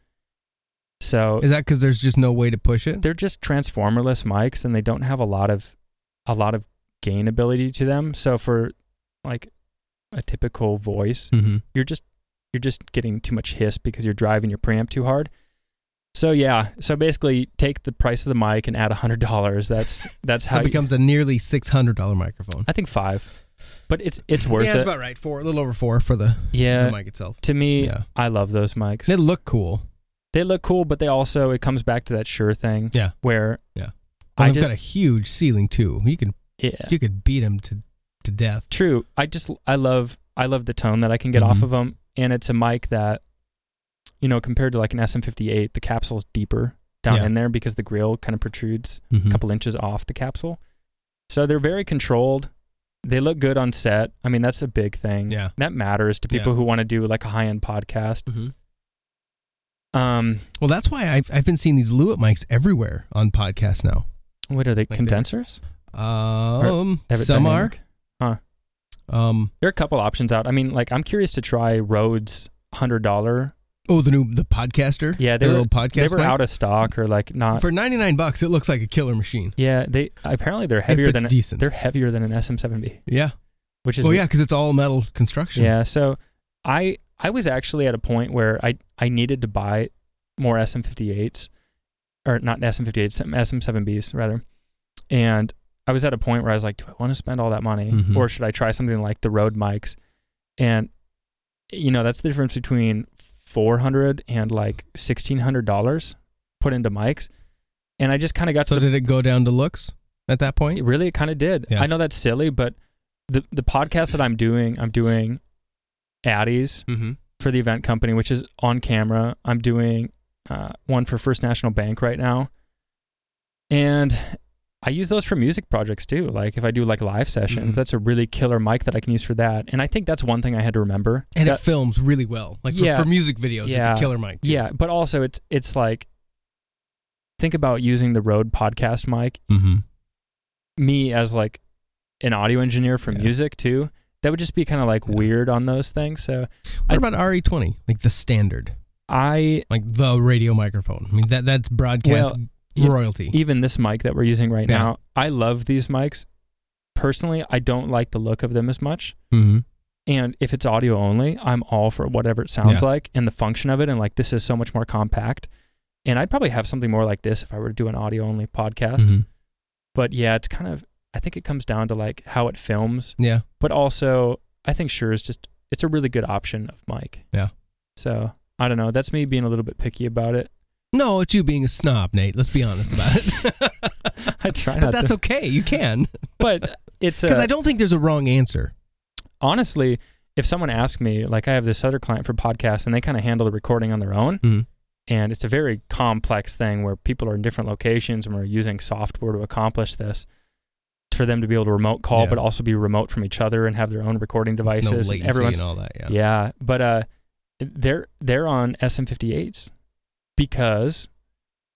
So is that because there's just no way to push it? they're just transformerless mics and they don't have a lot of a lot of gain ability to them so for like a typical voice Mm-hmm. you're just you're just getting too much hiss because you're driving your preamp too hard so yeah so basically take the price of the mic and add a hundred dollars that's that's how it you- becomes a nearly six hundred dollar microphone. i think five but it's it's worth yeah, that's it about right. Four, a little over four for the, yeah the mic itself. to me Yeah. i love those mics They look cool. they look cool but they also it comes back to that sure thing Yeah. where Well, I they've got a huge ceiling too. You can yeah you could beat them to to death. True. I just I love I love the tone that I can get off Mhm. of them, and it's a mic that, you know, compared to like an SM58, the capsule's deeper down Yeah. in there because the grill kind of protrudes Mhm. a couple inches off the capsule. So they're very controlled. They look good on set. I mean, that's a big thing. Yeah. That matters to people Yeah. who want to do like a high end podcast. Mhm. Um, Well, that's why I've I've been seeing these Lewitt mics everywhere on podcasts now. what are they? they're- condensers? Um, They have it some are. Dynamic? Um, There are a couple options out. I mean, like I'm curious to try Rode's hundred dollar. oh, the new the podcaster. Yeah, they the were little podcast they were mic? out of stock or like not. for ninety nine bucks. It looks like a killer machine. Yeah, they apparently they're heavier than decent. they're heavier than an SM7B, yeah. which is Well, yeah, because it's all metal construction. yeah. So I I was actually at a point where I I needed to buy more SM58s or not SM58s, SM7Bs rather, and I was at a point where I was like, do I want to spend all that money Mhm. or should I try something like the Rode mics? And you know that's the difference between four hundred and like sixteen hundred dollars put into mics, and I just kind of got So to the did it go down to looks at that point? It really, it kind of did. Yeah. I know that's silly, but the the podcast that I'm doing, I'm doing Addie's Mm-hmm. for the event company, which is on camera. I'm doing uh, one for First National Bank right now, and I use those for music projects too. Like if I do like live sessions, Mhm. that's a really killer mic that I can use for that. And I think that's one thing I had to remember. And That- it films really well. Like for, Yeah. for music videos, Yeah. it's a killer mic. too. yeah, but also it's it's like think about using the Rode podcast mic, Mm-hmm. me as like an audio engineer for Yeah. music too, that would just be kind of like weird on those things. So What I- about RE20? Like the standard, I like the radio microphone. I mean, that that's broadcast Well, royalty. even this mic that we're using right Yeah. now, I love these mics. Personally, I don't like the look of them as much. mm-hmm. And if it's audio only, I'm all for whatever it sounds Yeah. like and the function of it. And like this is so much more compact. And I'd probably have something more like this if I were to do an audio only podcast. Mm-hmm. But yeah, it's kind of I think it comes down to like how it films, Yeah. but also I think Shure is just it's a really good option of mic. Yeah. So I don't know. That's me being a little bit picky about it. No, it's you being a snob, Nate. Let's be honest about it. I try but that's to, okay. You can but it's because I don't think there's a wrong answer. honestly, if someone asked me, like I have this other client for podcasts, and they kind of handle the recording on their own, Mhm. and it's a very complex thing where people are in different locations and we're using software to accomplish this. For them to be able to remote call, Yeah. but also be remote from each other and have their own recording No devices. latency and everyone's and all that. Yeah. yeah, but uh, they're they're on SM58s because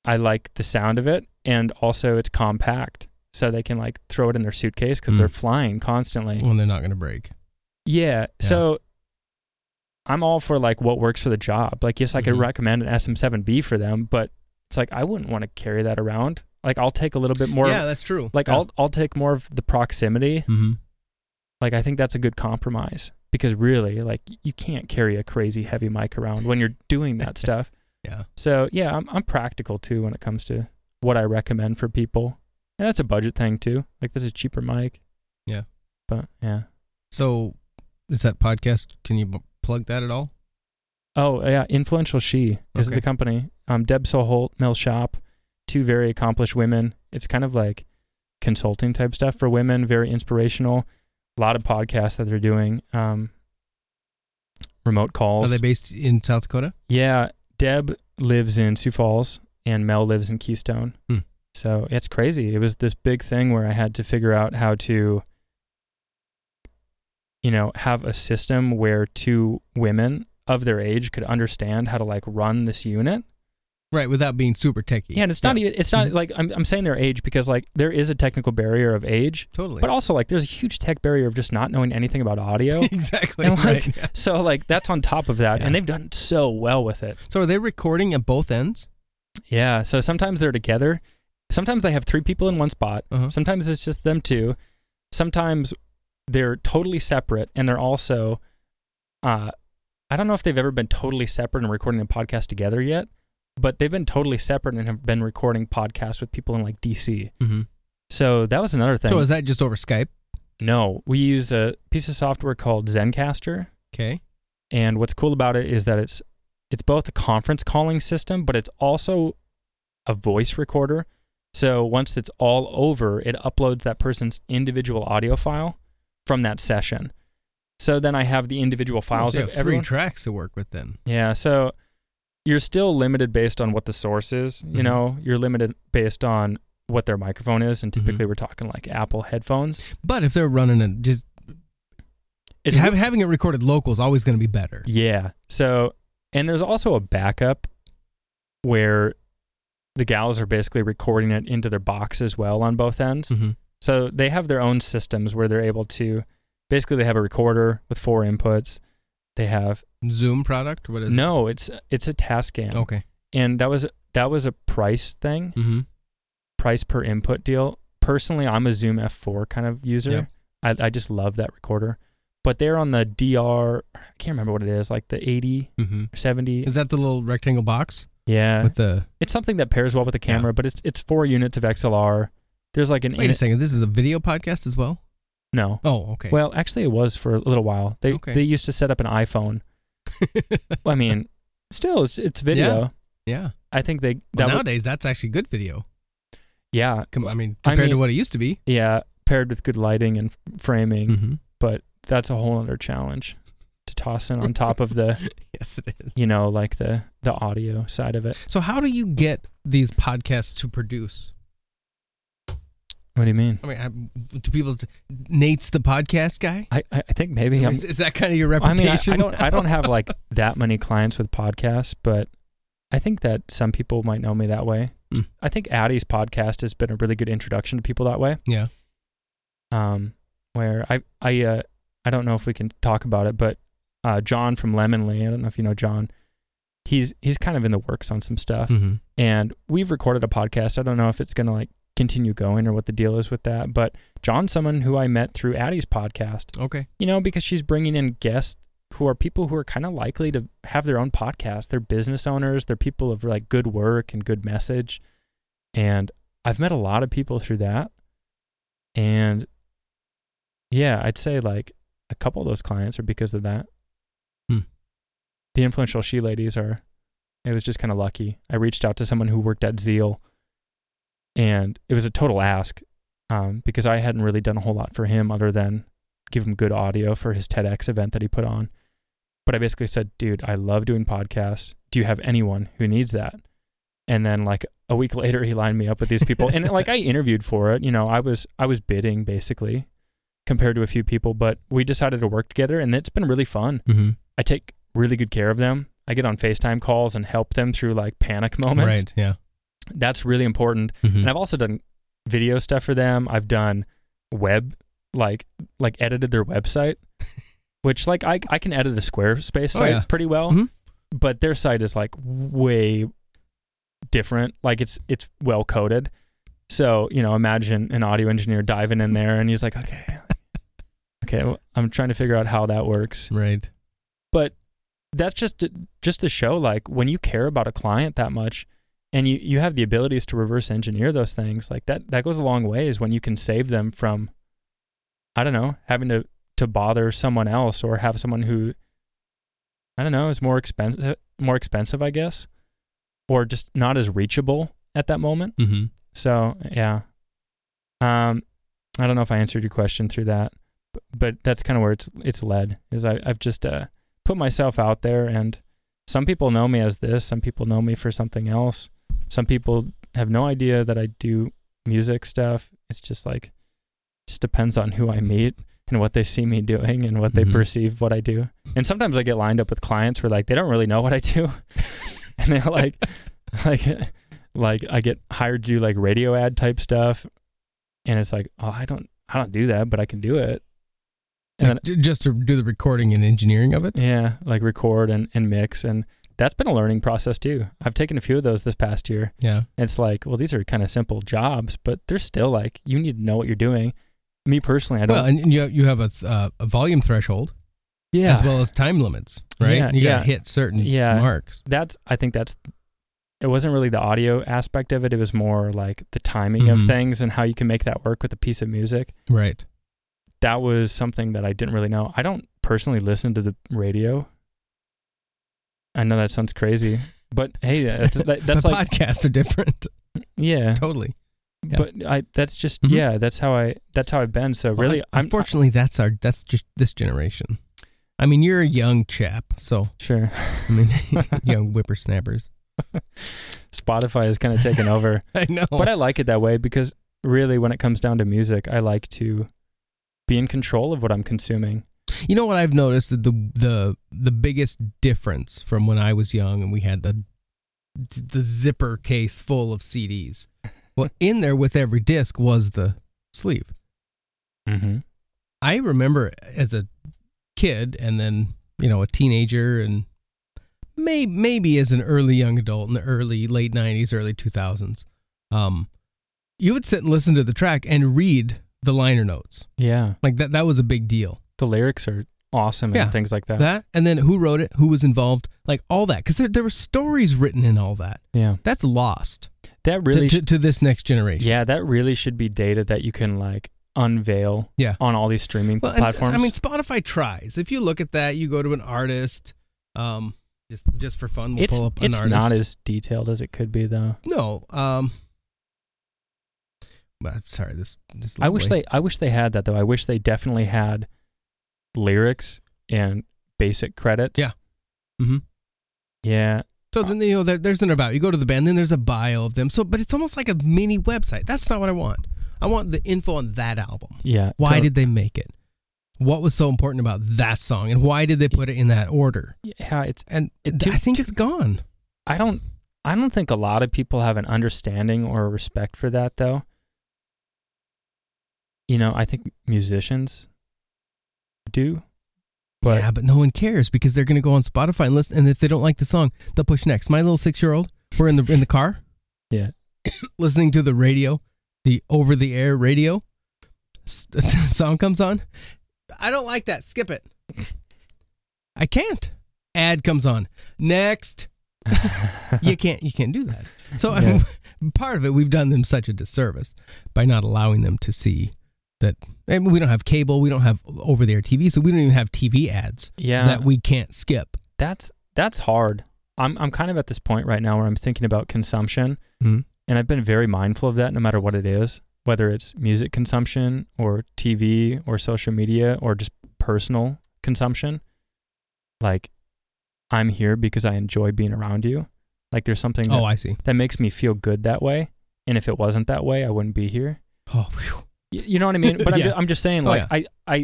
I like the sound of it, and also it's compact, so they can like throw it in their suitcase because Mm. they're flying constantly. When they're not going to break. Yeah. So I'm all for like what works for the job. Like, yes, I could Mhm. recommend an SM7B for them, but it's like I wouldn't want to carry that around. Like, I'll take a little bit more. yeah, that's true. Like, yeah. I'll I'll take more of the proximity. Mm-hmm. Like, I think that's a good compromise because really, like, you can't carry a crazy heavy mic around when you're doing that stuff. Yeah. So yeah, I'm I'm practical too when it comes to what I recommend for people. And that's a budget thing too. Like, this is cheaper mic. Yeah. But yeah. So, is that podcast? Can you b- plug that at all? Oh yeah, influential she is Okay. the company. Um, Deb Soholt, Mel Shop, two very accomplished women. It's kind of like consulting type stuff for women, very inspirational. A lot of podcasts that they're doing. Um, remote calls. Are they based in South Dakota? yeah, Deb lives in Sioux Falls and Mel lives in Keystone. Hmm. So it's crazy. It was this big thing where I had to figure out how to, you know, have a system where two women of their age could understand how to like run this unit. Right, without being super techy. Yeah, and it's not even it's not Mhm. like I'm I'm saying their age because like there is a technical barrier of age, totally. but also like there's a huge tech barrier of just not knowing anything about audio. exactly. And, like, right. yeah. so like that's on top of that, Yeah. and they've done so well with it. So, are they recording at both ends? Yeah. So sometimes they're together. Sometimes they have three people in one spot. Uh-huh. Sometimes it's just them two. Sometimes they're totally separate and they're also uh I don't know if they've ever been totally separate and recording a podcast together yet, but they've been totally separate and have been recording podcasts with people in like DC. Mm-hmm. So that was another thing. So, is that just over Skype? no, we use a piece of software called Zencastr. Okay. And what's cool about it is that it's it's both a conference calling system, but it's also a voice recorder. So once it's all over, it uploads that person's individual audio file from that session. So then I have the individual files so you have three everyone. tracks to work with then. yeah, so you're still limited based on what the source is. You Mhm. know, you're limited based on what their microphone is, and typically we're talking like Apple headphones. But if they're running it, just It's have, having it recorded local is always going to be better. Yeah. So, and there's also a backup where the gals are basically recording it into their box as well on both ends. Mm-hmm. So they have their own systems where they're able to basically they have a recorder with four inputs. They have Zoom product? What is no, it's it's a Tascam, it? Okay. and that was that was a price thing, Mm-hmm. price per input deal. Personally, I'm a Zoom F4 kind of user. I I just love that recorder. But they're on the DR. I can't remember what it is, like the 80, Mm-hmm. 70. Is that the little rectangle box Yeah, with the? it's something that pairs well with the Yeah. camera, but it's it's four units of XLR. There's like an Wait a second. This is a video podcast as well. No. Oh, okay. Well, actually, it was for a little while. They Okay. they used to set up an iPhone. I mean, still, it's it's video. yeah. I think they Well, that w- nowadays, that's actually good video. yeah Com- I mean, I compared to what it used to be. yeah paired with good lighting and framing, Mm-hmm. but that's a whole other challenge to toss in on top of the Yes, it is. you know like the the audio side of it. So, how do you get these podcasts to produce? What do you mean? I mean, I, do people? Nate's the podcast guy. I I think maybe Is, is that kind of your I mean, I, reputation? I don't. I don't have like that many clients with podcasts, but I think that some people might know me that way. Mm. I think Addie's podcast has been a really good introduction to people that way. Yeah. Um, where I I uh I don't know if we can talk about it, but uh, John from Lemonly, I don't know if you know John. He's he's kind of in the works on some stuff, Mm-hmm. and we've recorded a podcast. I don't know if it's gonna like continue going or what the deal is with that, but John's someone who I met through Addie's podcast. Okay. You know, because she's bringing in guests who are people who are kind of likely to have their own podcast. They're business owners. They're people of like good work and good message. And I've met a lot of people through that. And yeah, I'd say like a couple of those clients are because of that. Hmm. The influential she ladies are, it was just kind of lucky. I reached out to someone who worked at Zeal and it was a total ask um, because I hadn't really done a whole lot for him other than give him good audio for his TEDx event that he put on. But I basically said, dude, I love doing podcasts. Do you have anyone who needs that? And then like a week later, he lined me up with these people, and like I interviewed for it. You know, I was I was bidding basically compared to a few people, but we decided to work together, and it's been really fun. Mm-hmm. I take really good care of them. I get on FaceTime calls and help them through like panic moments. Right. Yeah. That's really important. Mhm. And I've also done video stuff for them. I've done web like like edited their website, which like I I can edit a Squarespace Oh, site yeah. pretty well, Mhm. but their site is like way different. Like it's it's well coded. So you know, imagine an audio engineer diving in there and he's like, okay, okay, well, I'm trying to figure out how that works. Right. But that's just to, just to show like when you care about a client that much and you, you have the abilities to reverse engineer those things. Like that that goes a long ways when you can save them from i don't know having to to bother someone else or have someone who i don't know is more expensive more expensive i guess or just not as reachable at that moment. Mm-hmm. so yeah. Um i don't know if i answered your question through that but, but that's kind of where it's it's led is I, i've just uh put myself out there and some people know me as this some people know me for something else some people have no idea that i do music stuff it's just like just depends on who i meet and what they see me doing and what they Mhm. perceive what i do and sometimes i get lined up with clients where like they don't really know what i do and they're like like like i get hired to do like radio ad type stuff and it's like oh i don't i don't do that but i can do it and then just to do the recording and engineering of it. yeah, like record and, and mix. And that's been a learning process too. I've taken a few of those this past year. Yeah. It's like, well, these are kind of simple jobs, but they're still like, you need to know what you're doing. Me personally, I don't. Well, and you you have a th- uh, a volume threshold yeah. as well as time limits, right? Yeah, you got yeah. to hit certain Yeah. marks. That's, I think that's, it wasn't really the audio aspect of it. It was more like the timing of Mhm. things and how you can make that work with a piece of music. Right. That was something that I didn't really know. I don't personally listen to the radio. I know that sounds crazy, but hey, that's, that, that's the like, podcasts are different. yeah. totally. Yeah. but I that's just Mhm. yeah that's how I that's how I've been so Well, really I'm unfortunately that's our that's just this generation. I mean, you're a young chap, so sure I mean, young whippersnappers. Spotify has kind of taken over I know. but I like it that way because really when it comes down to music I like to be in control of what I'm consuming You know what I've noticed that the the the biggest difference from when I was young and we had the the zipper case full of CDs. Well, in there with every disc was the sleeve. mm-hmm. I remember as a kid and then, you know, a teenager and may, maybe as an early young adult in the early late 90s, early 2000s. Um you would sit and listen to the track and read the liner notes. yeah Like that that was a big deal. The lyrics are awesome Yeah. and things like that, that and then who wrote it who was involved like all that. Because there, there were stories written in all that. Yeah. That's lost that to- really to, sh- to this next generation. Yeah that really should be data that you can like unveil Yeah. on all these streaming well, and, platforms. i mean spotify tries. If you look at that you go to an artist um just just for fun we'll it's pull up an it's artist. not as detailed as it could be though. No um but sorry this this I wish lovely- they I wish they had that though. I wish they definitely had lyrics and basic credits. Yeah. Mhm. Yeah. so then you know there, there's an about you go to the band then there's a bio of them so but it's almost like a mini website that's not what i want i want the info on that album Yeah. Why did they make it? What was so important about that song, and why did they put it in that order? yeah, it's And It- I think it's gone. I don't I don't think a lot of people have an understanding or a respect for that though. You know, I think musicians do. But yeah, but no one cares because they're going to go on Spotify and listen. And if they don't like the song, they'll push next. My little six year old, we're in the in the car, yeah. listening to the radio, the over the air radio. Song comes on. I don't like that. Skip it. I can't. Ad comes on. Next. you can't. You can't do that. So I mean, part of it, we've done them such a disservice by not allowing them to see that. I mean, we don't have cable. We don't have over the air TV, so we don't even have TV ads yeah. that we can't skip. that's that's hard. I'm I'm kind of at this point right now where I'm thinking about consumption Mhm. and I've been very mindful of that no matter what it is, whether it's music consumption or TV or social media or just personal consumption. Like I'm here because I enjoy being around you. Like there's something that, Oh, I see. that makes me feel good that way. And if it wasn't that way, I wouldn't be here. Oh, whew. You know what I mean? But I'm, just, I'm just saying, Oh, like, yeah. I, I,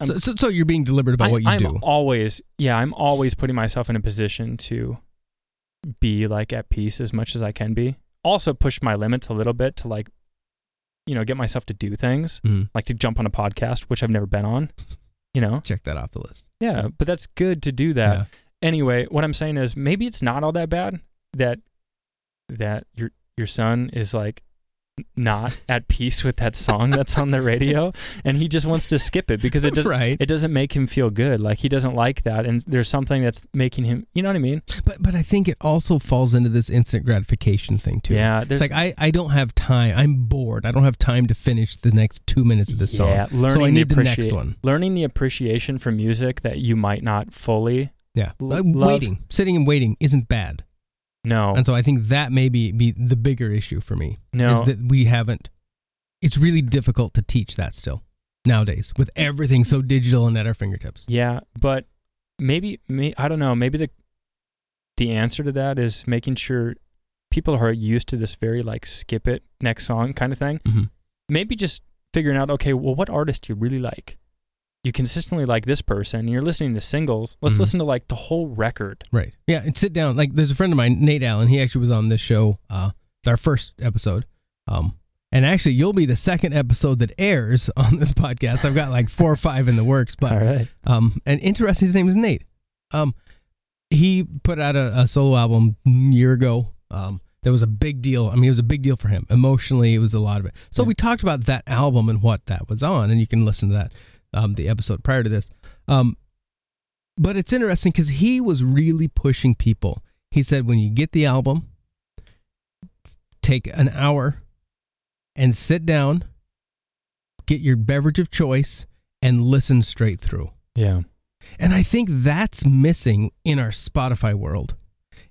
I'm- so, so, so you're being deliberate about I, what you I'm do. always, yeah, I'm always putting myself in a position to be like at peace as much as I can be. Also, push my limits a little bit to like, you know, get myself to do things Mhm. like to jump on a podcast, which I've never been on. You know, Check that off the list. yeah, but that's good to do that. Yeah. Anyway, what I'm saying is maybe it's not all that bad that that your your son is like not at peace with that song that's on the radio and he just wants to skip it because it doesn't right. it doesn't make him feel good. Like he doesn't like that, and there's something that's making him. You know what I mean? But but I think it also falls into this instant gratification thing too. Yeah. It's like I, I don't have time. I'm bored. I don't have time to finish the next two minutes of this yeah, song. learning So I need the, the next one. Learning the appreciation for music that you might not fully. Yeah. L- waiting, sitting and waiting isn't bad. No, And so I think that may be, be the bigger issue for me. no. Is that we haven't. It's really difficult to teach that still nowadays with everything so digital and at our fingertips. yeah, but maybe, may, I don't know. Maybe the the answer to that is making sure people are used to this very like skip it next song kind of thing. Mm-hmm. Maybe just figuring out okay, well, what artist do you really like? You consistently like this person. You're listening to singles. Let's Mhm. listen to like the whole record. Right. Yeah. And sit down. Like, there's a friend of mine, Nate Allen. He actually was on this show. Uh, our first episode. Um, and actually, you'll be the second episode that airs on this podcast. I've got like four or five in the works, but All right. um, and interesting. His name is Nate. Um, he put out a, a solo album a year ago. Um, that was a big deal. I mean, it was a big deal for him emotionally. It was a lot of it. So Yeah. we talked about that album and what that was on, and you can listen to that, um, the episode prior to this. Um, but it's interesting because he was really pushing people. He said, when you get the album, take an hour and sit down, get your beverage of choice, and listen straight through. Yeah. And I think that's missing in our Spotify world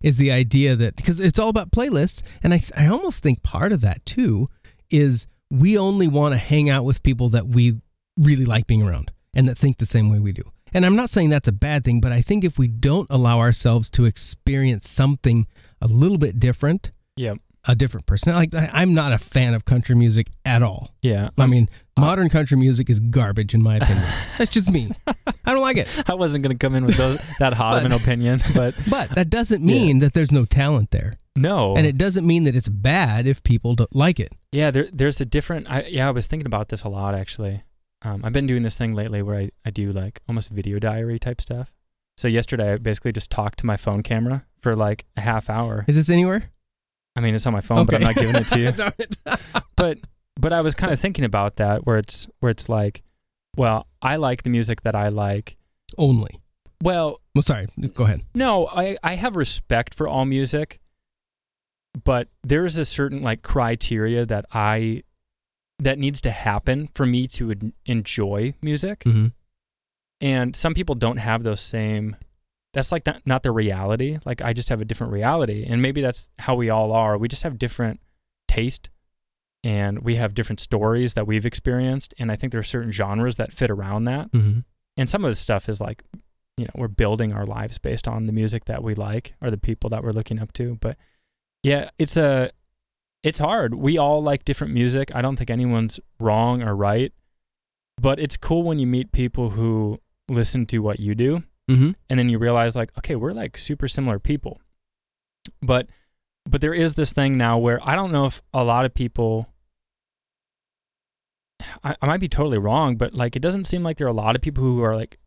is the idea that because it's all about playlists. And I, I almost think part of that too is we only want to hang out with people that we really like being around and that think the same way we do. And I'm not saying that's a bad thing, but I think if we don't allow ourselves to experience something a little bit different, Yeah. a different person, like I'm not a fan of country music at all. Yeah. I mean, modern country music is garbage in my opinion. That's just me. I don't like it. I wasn't going to come in with those, that hot of an opinion, but But that doesn't mean that there's no talent there. no. And it doesn't mean that it's bad if people don't like it. yeah, there, there's a different. I, yeah, I was thinking about this a lot actually. Um, I've been doing this thing lately where I, I do like almost video diary type stuff. So yesterday I basically just talked to my phone camera for like a half hour. Is this anywhere? I mean, it's on my phone, but I'm not giving it to you. But but I was kind of thinking about that where it's where it's like, well, I like the music that I like. Only. Well, Well, sorry. Go ahead. No, I, I have respect for all music, but there's a certain like criteria that I that needs to happen for me to en- enjoy music. Mm-hmm. And some people don't have those same that's like not, not their reality. Like I just have a different reality. And maybe that's how we all are. We just have different taste and we have different stories that we've experienced and I think there are certain genres that fit around that Mm-hmm. and some of the stuff is like you know we're building our lives based on the music that we like or the people that we're looking up to but yeah it's a it's hard we all like different music i don't think anyone's wrong or right but it's cool when you meet people who listen to what you do Mm-hmm. and then you realize like okay we're like super similar people but but there is this thing now where I don't know if a lot of people I, I might be totally wrong, but like it doesn't seem like there are a lot of people who are like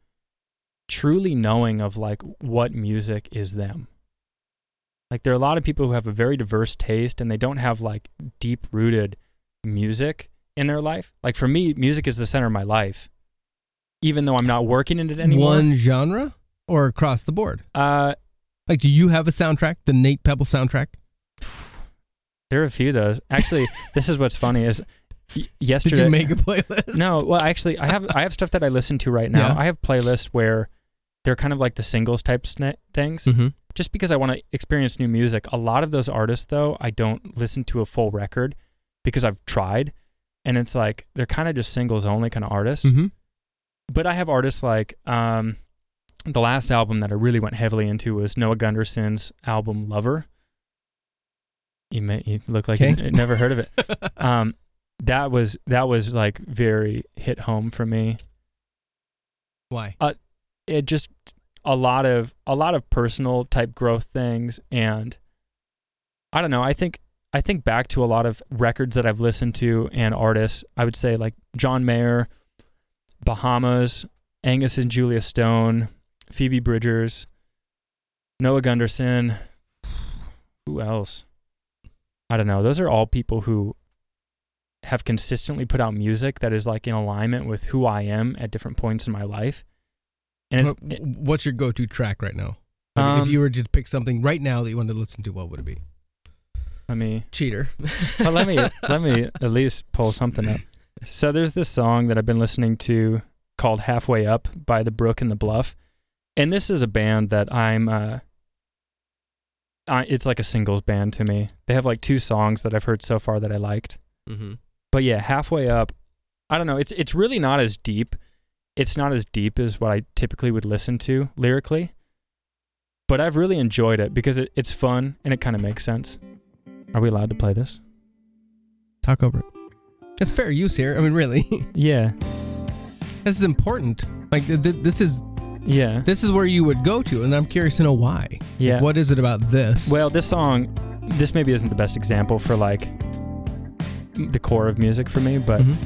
truly knowing of like what music is them. Like there are a lot of people who have a very diverse taste and they don't have like deep rooted music in their life. Like for me, music is the center of my life. Even though I'm not working in it anymore. One genre or across the board? uh Like, do you have a soundtrack? The Nate Pebble soundtrack? there are a few of those. Actually, this is what's funny is y- Did yesterday you make a playlist? No, well, actually, I have I have stuff that I listen to right now. Yeah. I have playlists where they're kind of like the singles type things, Mm-hmm. Just because I want to experience new music. A lot of those artists, though, I don't listen to a full record because I've tried, and it's like they're kind of just singles only kind of artists. Mm-hmm. But I have artists like um, the last album that I really went heavily into was Noah Gundersen's album Lover. You may you look like you Okay. n- never heard of it. Um, that was that was like very hit home for me. Why? It just a lot of a lot of personal type growth things and I don't know, I think I think back to a lot of records that I've listened to and artists. I would say like John Mayer, Bahamas, Angus and Julia Stone, Phoebe Bridgers, Noah Gundersen. Who else? I don't know. Those are all people who have consistently put out music that is like in alignment with who I am at different points in my life. And What- What's your go-to track right now? Um, if you were to pick something right now that you wanted to listen to, what would it be? let me Cheater. well, let me let me at least pull something up. So there's this song that I've been listening to called "Halfway Up" by the Brook and the Bluff, and this is a band that I'm. Uh, I, it's like a singles band to me. They have like two songs that I've heard so far that I liked. Mm-hmm. But yeah, halfway up, I don't know. It's it's really not as deep. It's not as deep as what I typically would listen to lyrically. But I've really enjoyed it because it, it's fun and it kind of makes sense. Are we allowed to play this? Talk over it. It's fair use here. I mean, really, Yeah. this is important. Like th- th- this is Yeah. this is where you would go to, and I'm curious to know why. Like, Yeah. what is it about this? Well, this song, this maybe isn't the best example for like the core of music for me, but Mhm.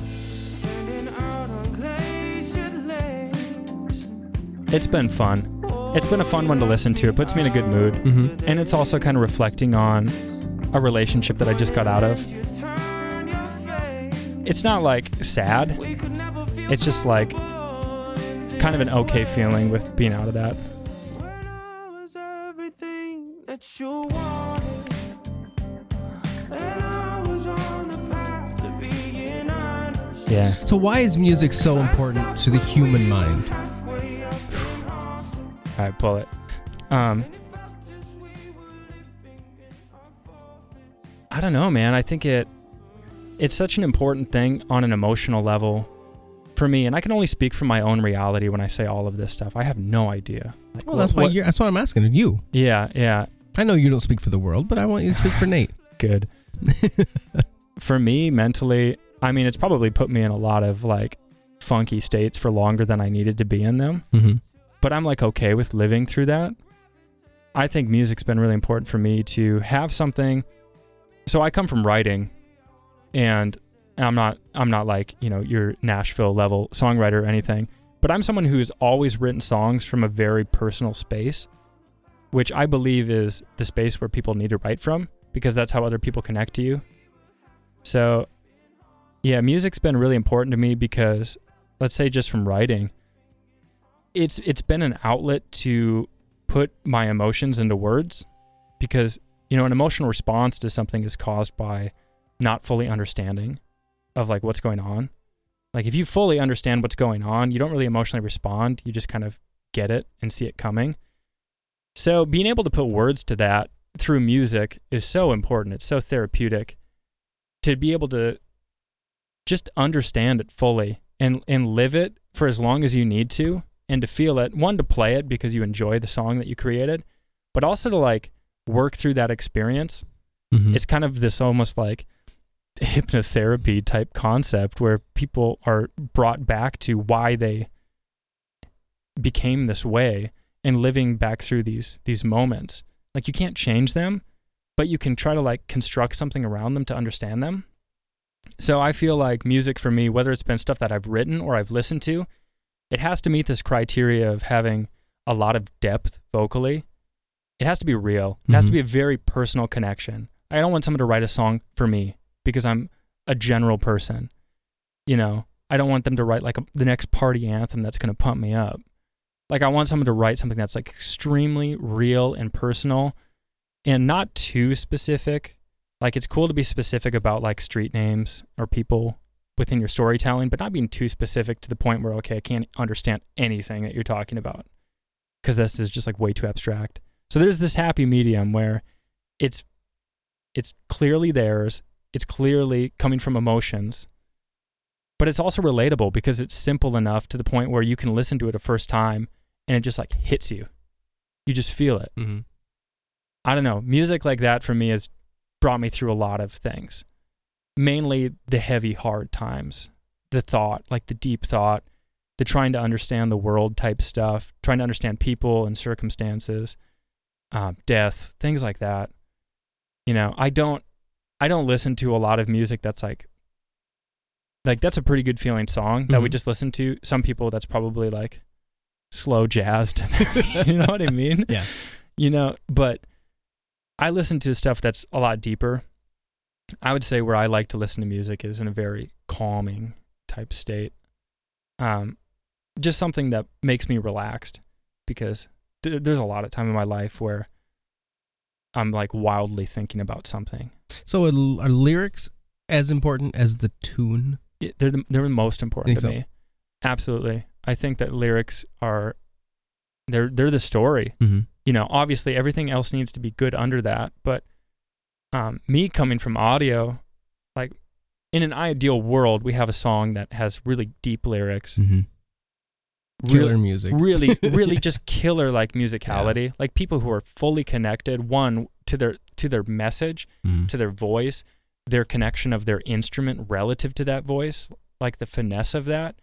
It's been fun. It's been a fun one to listen to. It puts me in a good mood. Mhm. And it's also kind of reflecting on a relationship that I just got out of. You turn your face. It's not like sad, We could never feel it's just like kind of an okay feeling with being out of that. I was everything that you wanted. And I was on the path to being honest. Yeah. So why is music so important to the human mind? Living pull it. forfeits. I don't know, man. I think it it's such an important thing on an emotional level for me, and I can only speak from my own reality when I say all of this stuff. I have no idea. Like, Well, what- that's why what- you're, that's what I'm asking you. Yeah, yeah, I know you don't speak for the world, but I want you to speak for Nate. good. for me, mentally, I mean, it's probably put me in a lot of like funky states for longer than I needed to be in them. mm-hmm. But I'm like okay with living through that. I think music's been really important for me to have something. So I come from writing, and I'm not I'm not like you know your Nashville level songwriter or anything, but I'm someone who's always written songs from a very personal space, which I believe is the space where people need to write from because that's how other people connect to you. So, yeah, music's been really important to me because, let's say, just from writing, it's it's been an outlet to put my emotions into words because you know an emotional response to something is caused by not fully understanding of like what's going on. Like if you fully understand what's going on you don't really emotionally respond. You just kind of get it and see it coming. So being able to put words to that through music is so important. It's so therapeutic to be able to just understand it fully and and live it for as long as you need to and to feel it one to play it because you enjoy the song that you created but also to like work through that experience Mm-hmm. it's kind of this almost like hypnotherapy type concept where people are brought back to why they became this way and living back through these these moments like you can't change them but you can try to like construct something around them to understand them. So I feel like music for me, whether it's been stuff that I've written or I've listened to, it has to meet this criteria of having a lot of depth vocally. It has to be real. It has to Mhm. be a very personal connection. I don't want someone to write a song for me because I'm a general person. You know, I don't want them to write like a, the next party anthem that's going to pump me up. Like I want someone to write something that's like extremely real and personal and not too specific. Like it's cool to be specific about like street names or people within your storytelling, but not being too specific to the point where okay, I can't understand anything that you're talking about because this is just like way too abstract. So there's this happy medium where it's it's clearly theirs, it's clearly coming from emotions, but it's also relatable because it's simple enough to the point where you can listen to it a first time and it just like hits you. You just feel it. Mm-hmm. I don't know. Music like that for me has brought me through a lot of things. Mainly the heavy, hard times, the thought, like the deep thought, the trying to understand the world type stuff, trying to understand people and circumstances, um, death, things like that. You know, I don't, I don't listen to a lot of music that's like, like that's a pretty good feeling song that we Mhm. just listen to. Some people that's probably like slow jazz to them. you know what I mean? Yeah. You know, but I listen to stuff that's a lot deeper. I would say where I like to listen to music is in a very calming type state. Um, just something that makes me relaxed because th- there's a lot of time in my life where I'm like wildly thinking about something. So are, are lyrics as important as the tune? Yeah, They're the, they're the most important to so? me. Absolutely. I think that lyrics are they're they're the story. Mm-hmm. you know, obviously everything else needs to be good under that. But um, me coming from audio, like in an ideal world, we have a song that has really deep lyrics, Mm-hmm. Killer music. really, really just killer like musicality, like people who are fully connected, one to their to their message, Mhm. to their voice, their connection of their instrument relative to that voice, like the finesse of that,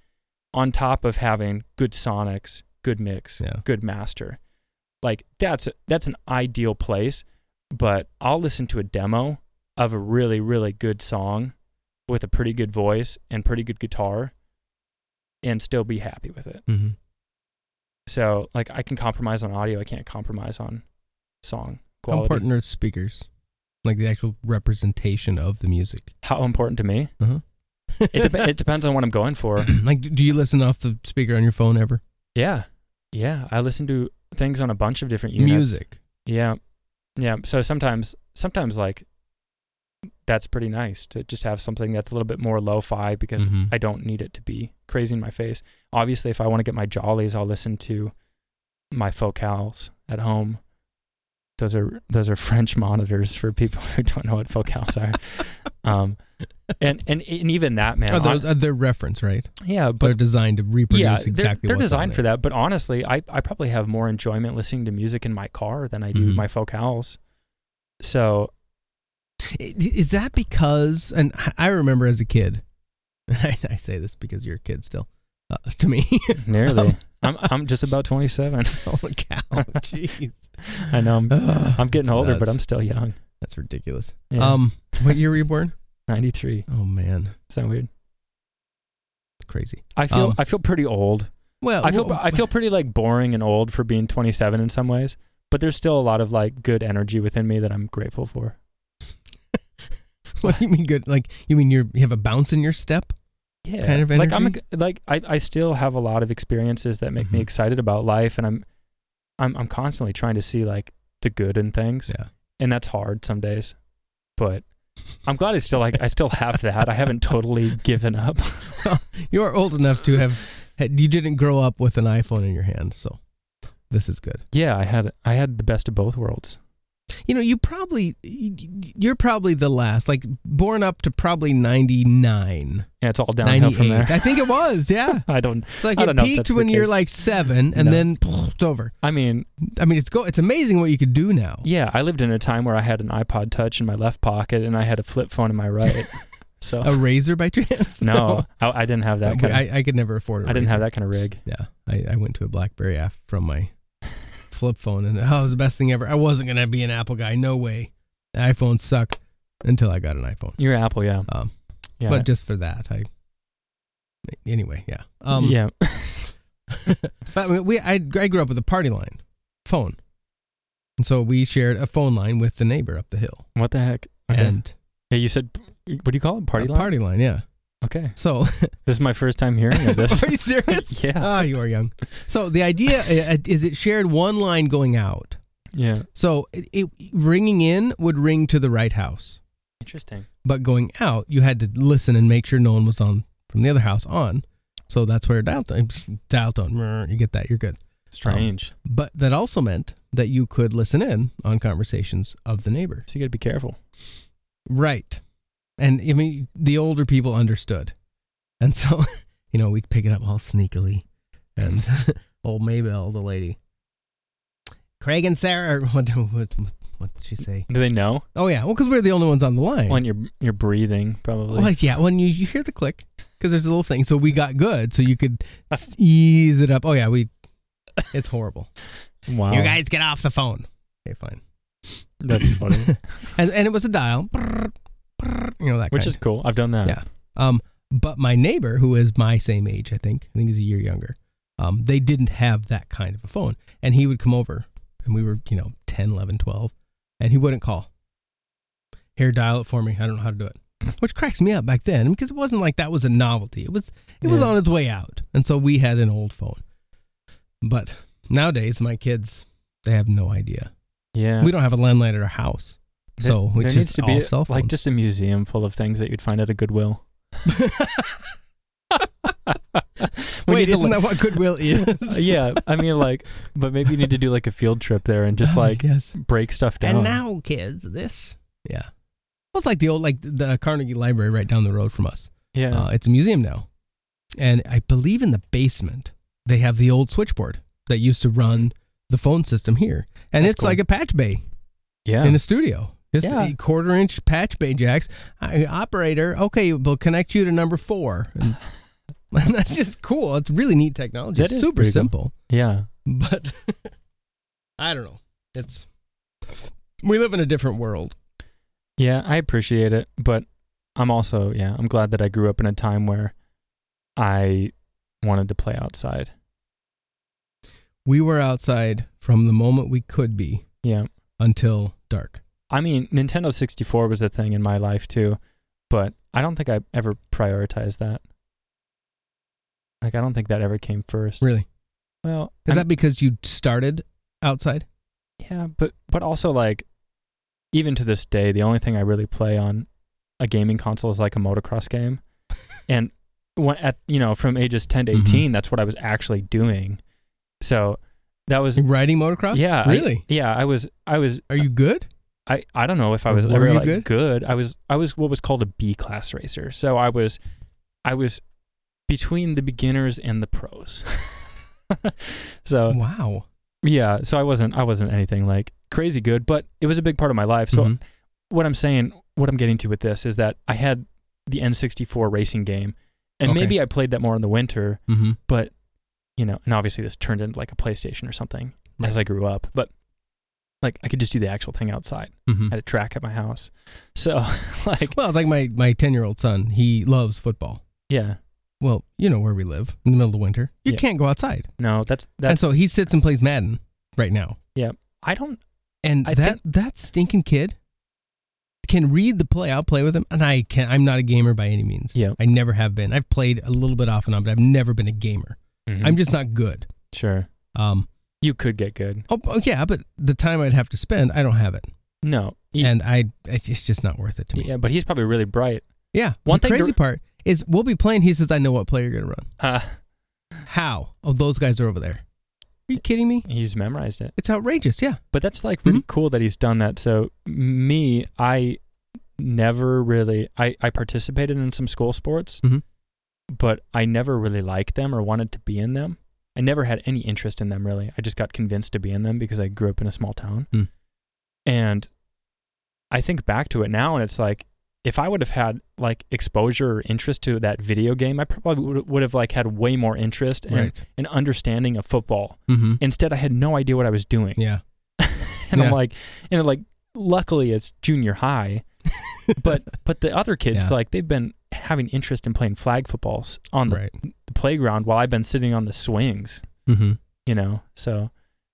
on top of having good sonics, good mix, Yeah. good master. Like that's that's an ideal place, but I'll listen to a demo of a really really good song with a pretty good voice and pretty good guitar and still be happy with it. Mm-hmm. So like I can compromise on audio, I can't compromise on song quality. How important are speakers? Like the actual representation of the music. How important to me? Uh-huh. It, dep- it depends on what I'm going for. like, do you listen off the speaker on your phone ever? Yeah. Yeah. I listen to things on a bunch of different units. Music. Yeah. Yeah. So sometimes, sometimes like that's pretty nice to just have something that's a little bit more lo fi because Mhm. I don't need it to be crazy in my face. Obviously, if I want to get my jollies, I'll listen to my focals at home. Those are those are French monitors for people who don't know what focals are. um, and, and and even that man, Oh, those, uh, they're reference, right? yeah, They're but designed to reproduce yeah, exactly they're, they're what's on designed for that. But honestly, I, I probably have more enjoyment listening to music in my car than I do Mhm. my focals. So Is that because? And I remember as a kid, I, I say this because you're a kid still. Uh, to me, nearly, I'm I'm just about 27. holy cow, jeez, I know I'm, I'm getting older, but. I'm still young. That's ridiculous. Yeah. Um, what year were you born? 93. Oh man, Is that weird? crazy. I feel Um, I feel pretty old. Well, I feel well, I feel pretty like boring and old for being 27 in some ways, but there's still a lot of like good energy within me that I'm grateful for. What do you mean good? Like you mean you're you have a bounce in your step? Yeah, Kind of like I'm a- like I, I still have a lot of experiences that make me Mhm. excited about life, and I'm I'm I'm constantly trying to see like the good in things, Yeah. and that's hard some days, but I'm glad I still like I still have that. I haven't totally given up. You are old enough to have. You didn't grow up with an iPhone in your hand, so this is good. Yeah, I had I had the best of both worlds. You know, you probably you're probably the last, like born up to probably 99, Yeah, it's all downhill from there. I think it was, yeah. I don't. It's like I it don't know if peaked when you're like seven, and No. then it's over. I mean, I mean, it's go. It's amazing what you could do now. yeah, I lived in a time where I had an iPod Touch in my left pocket and I had a flip phone in my right. So A Razr by chance? no, I, I didn't have that kind. Of, I, I could never afford it. I didn't have that kind of rig. Yeah, I, I went to a BlackBerry from my flip phone, and oh, it was the best thing ever. I wasn't gonna be an Apple guy, no way. iPhones suck until I got an iPhone. You're Apple, yeah. Um, yeah. But just for that, I. Anyway, yeah. Um, yeah. But we, I, I grew up with a party line phone, and so we shared a phone line with the neighbor up the hill. What the heck? Okay. And yeah, you said what do you call it? Party line. party line, yeah. Okay. So, This is my first time hearing of this. are you serious? yeah. Ah, you are young. So the idea uh, is it shared one line going out. Yeah. So it, it ringing in would ring to the right house, Interesting. but going out you had to listen and make sure no one was on from the other house on. So that's where dial tone, dial tone. You get that, you're good. Strange. But that also meant that you could listen in on conversations of the neighbor. so you got to be careful. Right. And I mean, the older people understood. And so, you know, we'd pick it up all sneakily. And old Maybell, the lady. Craig and Sarah, or what, what, what did she say? Do they know Oh, yeah. Well, because we're the only ones on the line. when you're you're breathing? Probably. Well, yeah, when you, you hear the click, because there's a little thing. So we got good. So you could ease it up. Oh, yeah, we, it's horrible. wow. You guys get off the phone. Okay, fine. That's funny. And, and it was a dial. You know, that Which is cool. I've done that. Yeah. Um, but my neighbor, who is my same age, I think, I think he's a year younger, um, they didn't have that kind of a phone. And he would come over, and we were, you know, 10, 11, 12, and he wouldn't call. Here, dial it for me. I don't know how to do it. Which cracks me up back then because it wasn't like that was a novelty. It was it was on its way out. And so we had an old phone. But nowadays my kids they have no idea. Yeah. We don't have a landline at our house. There- So there it's needs to be like just a museum full of things that you'd find at a Goodwill. Wait, isn't that what Goodwill is? yeah, I mean, like, but maybe you need to do like a field trip there and just like yes. break stuff down. And now, kids, this. Yeah. Well, it's like the old, like the Carnegie Library right down the road from us. yeah, Uh, it's a museum now. And I believe in the basement, they have the old switchboard that used to run the phone system here. And That's it's cool. like a patch bay yeah, in a studio. Just Yeah. a quarter inch patch bay jacks. I, operator, okay, we'll connect you to number four. And, that's just cool. It's really neat technology. That it's super pretty cool. simple. yeah. But I don't know. It's we live in a different world. Yeah, I appreciate it, but I'm also yeah, I'm glad that I grew up in a time where I wanted to play outside. We were outside from the moment we could be Yeah. until dark. I mean, Nintendo 64 was a thing in my life too, but I don't think I ever prioritized that. Like I don't think that ever came first. Really? Well, Is I'm- that because you started outside? Yeah, but but also like even to this day, the only thing I really play on a gaming console is like a motocross game. and when at you know, from ages 10 to Mhm. 18, that's what I was actually doing. So that was Riding motocross? yeah, I- Really? yeah, I was I was Are you good? I, I don't know if I was were ever like good? I was I was what was called a B class racer. So I was I was between the beginners and the pros. so wow. yeah, so I wasn't I wasn't anything like crazy good, but it was a big part of my life. So Mhm. what I'm saying, what I'm getting to with this is that I had the N64 racing game, and Okay. maybe I played that more in the winter, Mm-hmm. but you know, and obviously this turned into like a PlayStation or something as I grew up, but like I could just do the actual thing outside. Mm-hmm. I had a track at my house, so like Well, it's like my my ten year old son. He loves football. yeah, Well, you know where we live in the middle of winter. You Yeah. can't go outside, no, that's and that's so he sits and plays Madden right now. Yeah. I don't And I that that stinking kid can read the play. I'll play with him, and I can. I'm not a gamer by any means. yeah. I never have been. I've played a little bit off and on, but I've never been a gamer. mhm, I'm just not good. sure Um. You could get good. Oh, oh, yeah, but the time I'd have to spend, I don't have it, No, he- and I it's just- not worth it to me. yeah, but he's probably really bright. Yeah. One the thing to- crazy part is we'll be playing. He says, "I know what play you're gonna run." Uh, How? Oh, those guys are over there. Are you kidding me? he's memorized it. It's outrageous. Yeah. But that's like really Mm-hmm. cool that he's done that. So me, I never really I, I participated in some school sports, Mhm. but I never really liked them or wanted to be in them. I never had any interest in them really. I just got convinced to be in them because I grew up in a small town. Mm. And I think back to it now and it's like if I would have had like exposure or interest to that video game, I probably would, would have like had way more interest and Right. an understanding of football. Mm-hmm. Instead, I had no idea what I was doing Yeah. and I'm like, and like luckily it's junior high. but but the other kids Yeah. like they've been having interest in playing flag footballs on the, right. the playground while I've been sitting on the swings, Mm-hmm. you know. So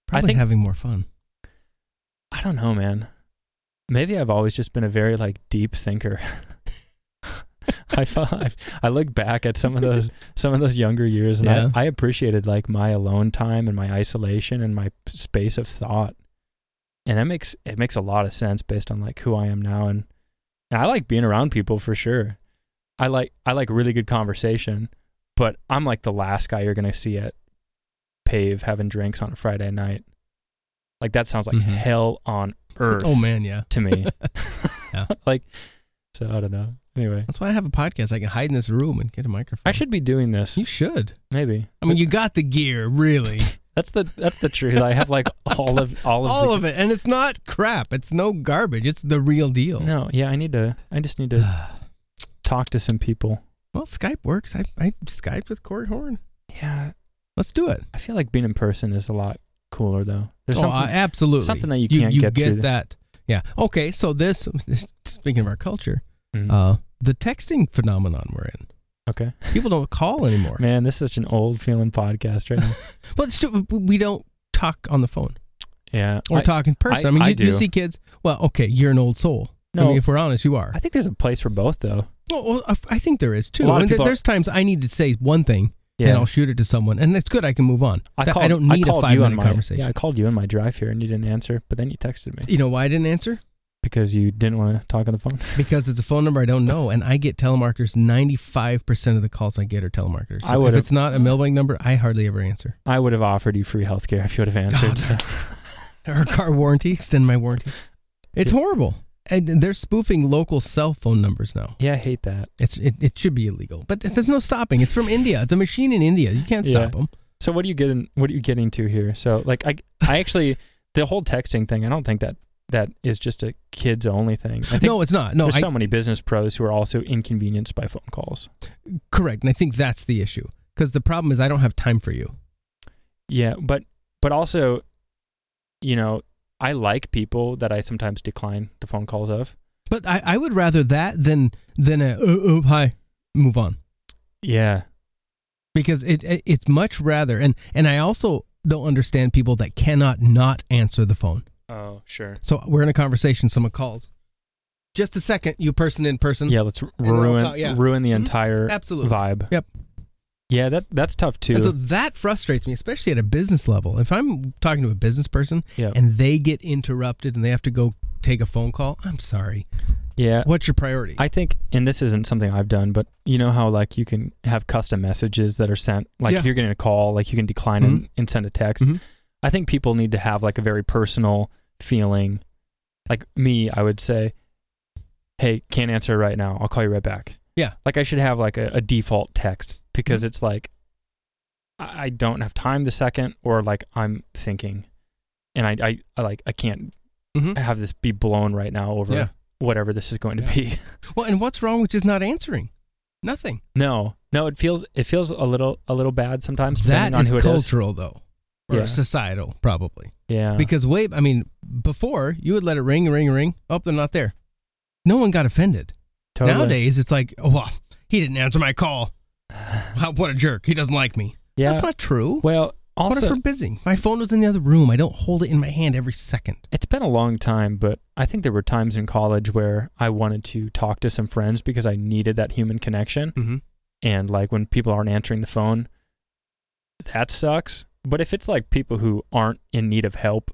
Probably think- having more fun. I don't know, man. Maybe I've always just been a very like deep thinker. I felt I, I look back at some of those some of those younger years, and Yeah. I, I appreciated like my alone time and my isolation and my space of thought, and that makes it makes a lot of sense based on like who I am now, and, and I like being around people for sure. I like I like really good conversation, but I'm like the last guy you're gonna see at Pave having drinks on a Friday night. Like that sounds like Mhm. hell on earth Oh man, yeah. to me. Yeah. like, so I don't know. Anyway, That's why I have a podcast. I can hide in this room and get a microphone. I should be doing this. You should. Maybe. I mean, you got the gear, really. That's the that's the truth. I have like all of all of All the, of it, and it's not crap. It's no garbage. It's the real deal. No, yeah, I need to. I just need to talk to some people. Well, Skype works. I I Skyped with Corey Horn. Yeah, Let's do it. I feel like being in person is a lot cooler though. There's oh, something. uh, absolutely. something that you you, can't you get get through that. Yeah. Okay. So this, speaking of our culture, Mhm. uh, the texting phenomenon we're in. okay, People don't call anymore. man, this is such an old feeling podcast right now. But too, we don't talk on the phone Yeah, or I, talk in person. I, I- mean, I you, you see kids. Well, okay, you're an old soul. I no, mean, if we're honest, you are. I think there's a place for both though. Well, well, I- I think there is too. A lot of I mean, there- people are- there's times I need to say one thing Yeah, and I'll shoot it to someone, and it's good. I can move on. I called. I don't need a called five you on minute my, conversation. Yeah, I called you on my drive here and you didn't answer, but then you texted me You know why I didn't answer? because you didn't want to talk on the phone. Because it's a phone number I don't know, and I get telemarketers. Ninety-five percent of the calls I get are telemarketers. So I if would've- it's not a mailbag number, I hardly ever answer. I would have offered you free healthcare if you would have answered. Oh, so. Or car warranty, extend my warranty. It's horrible, and they're spoofing local cell phone numbers now. Yeah, I hate that. It's it, it should be illegal, but there's no stopping. It's from India. It's a machine in India. You can't Yeah. stop them. So what are you getting? What are you getting to here? So like I, I actually the whole texting thing. I don't think that that is just a kids only thing. I think No, it's not. No, there's I, so many business pros who are also inconvenienced by phone calls. correct, and I think that's the issue. Because the problem is I don't have time for you. Yeah, but but also, you know, I like people that I sometimes decline the phone calls of. But I, I would rather that than than a oh, oh, hi, move on. Yeah, because it, it it's much rather and and I also don't understand people that cannot not answer the phone. Oh, sure. So we're in a conversation, someone calls. Just a second, you person in person. Yeah, let's ruin talk- yeah. ruin the Mhm. entire Absolutely. vibe. Yep. Yeah, that that's tough too. And so that frustrates me, especially at a business level. If I'm talking to a business person yeah. and they get interrupted and they have to go take a phone call, I'm sorry. yeah. What's your priority? I think, and this isn't something I've done, but you know how like you can have custom messages that are sent. Like Yeah. if you're getting a call, like you can decline and, and send a text. Mhm. I think people need to have like a very personal feeling. Like me, I would say, "Hey, can't answer right now. I'll call you right back." Yeah. Like I should have like a, a default text because Mhm. it's like I don't have time the second, or like I'm thinking, and I I, I like I can't Mhm. have this be blown right now over Yeah. whatever this is going to be. Well, and what's wrong with just not answering? Nothing. No, no, it feels it feels a little a little bad sometimes. That depending on is who it is. cultural, though, or Yeah. societal, probably. Yeah, Because way, I mean, before you would let it ring, ring, ring. Oh, they're not there. No one got offended. totally. Nowadays, it's like, oh, well, he didn't answer my call. How, what a jerk. He doesn't like me. yeah. That's not true. well, what if also, we're busy? My phone was in the other room. I don't hold it in my hand every second. it's been a long time, but I think there were times in college where I wanted to talk to some friends because I needed that human connection. Mm-hmm. And like when people aren't answering the phone, that sucks. But if it's like people who aren't in need of help,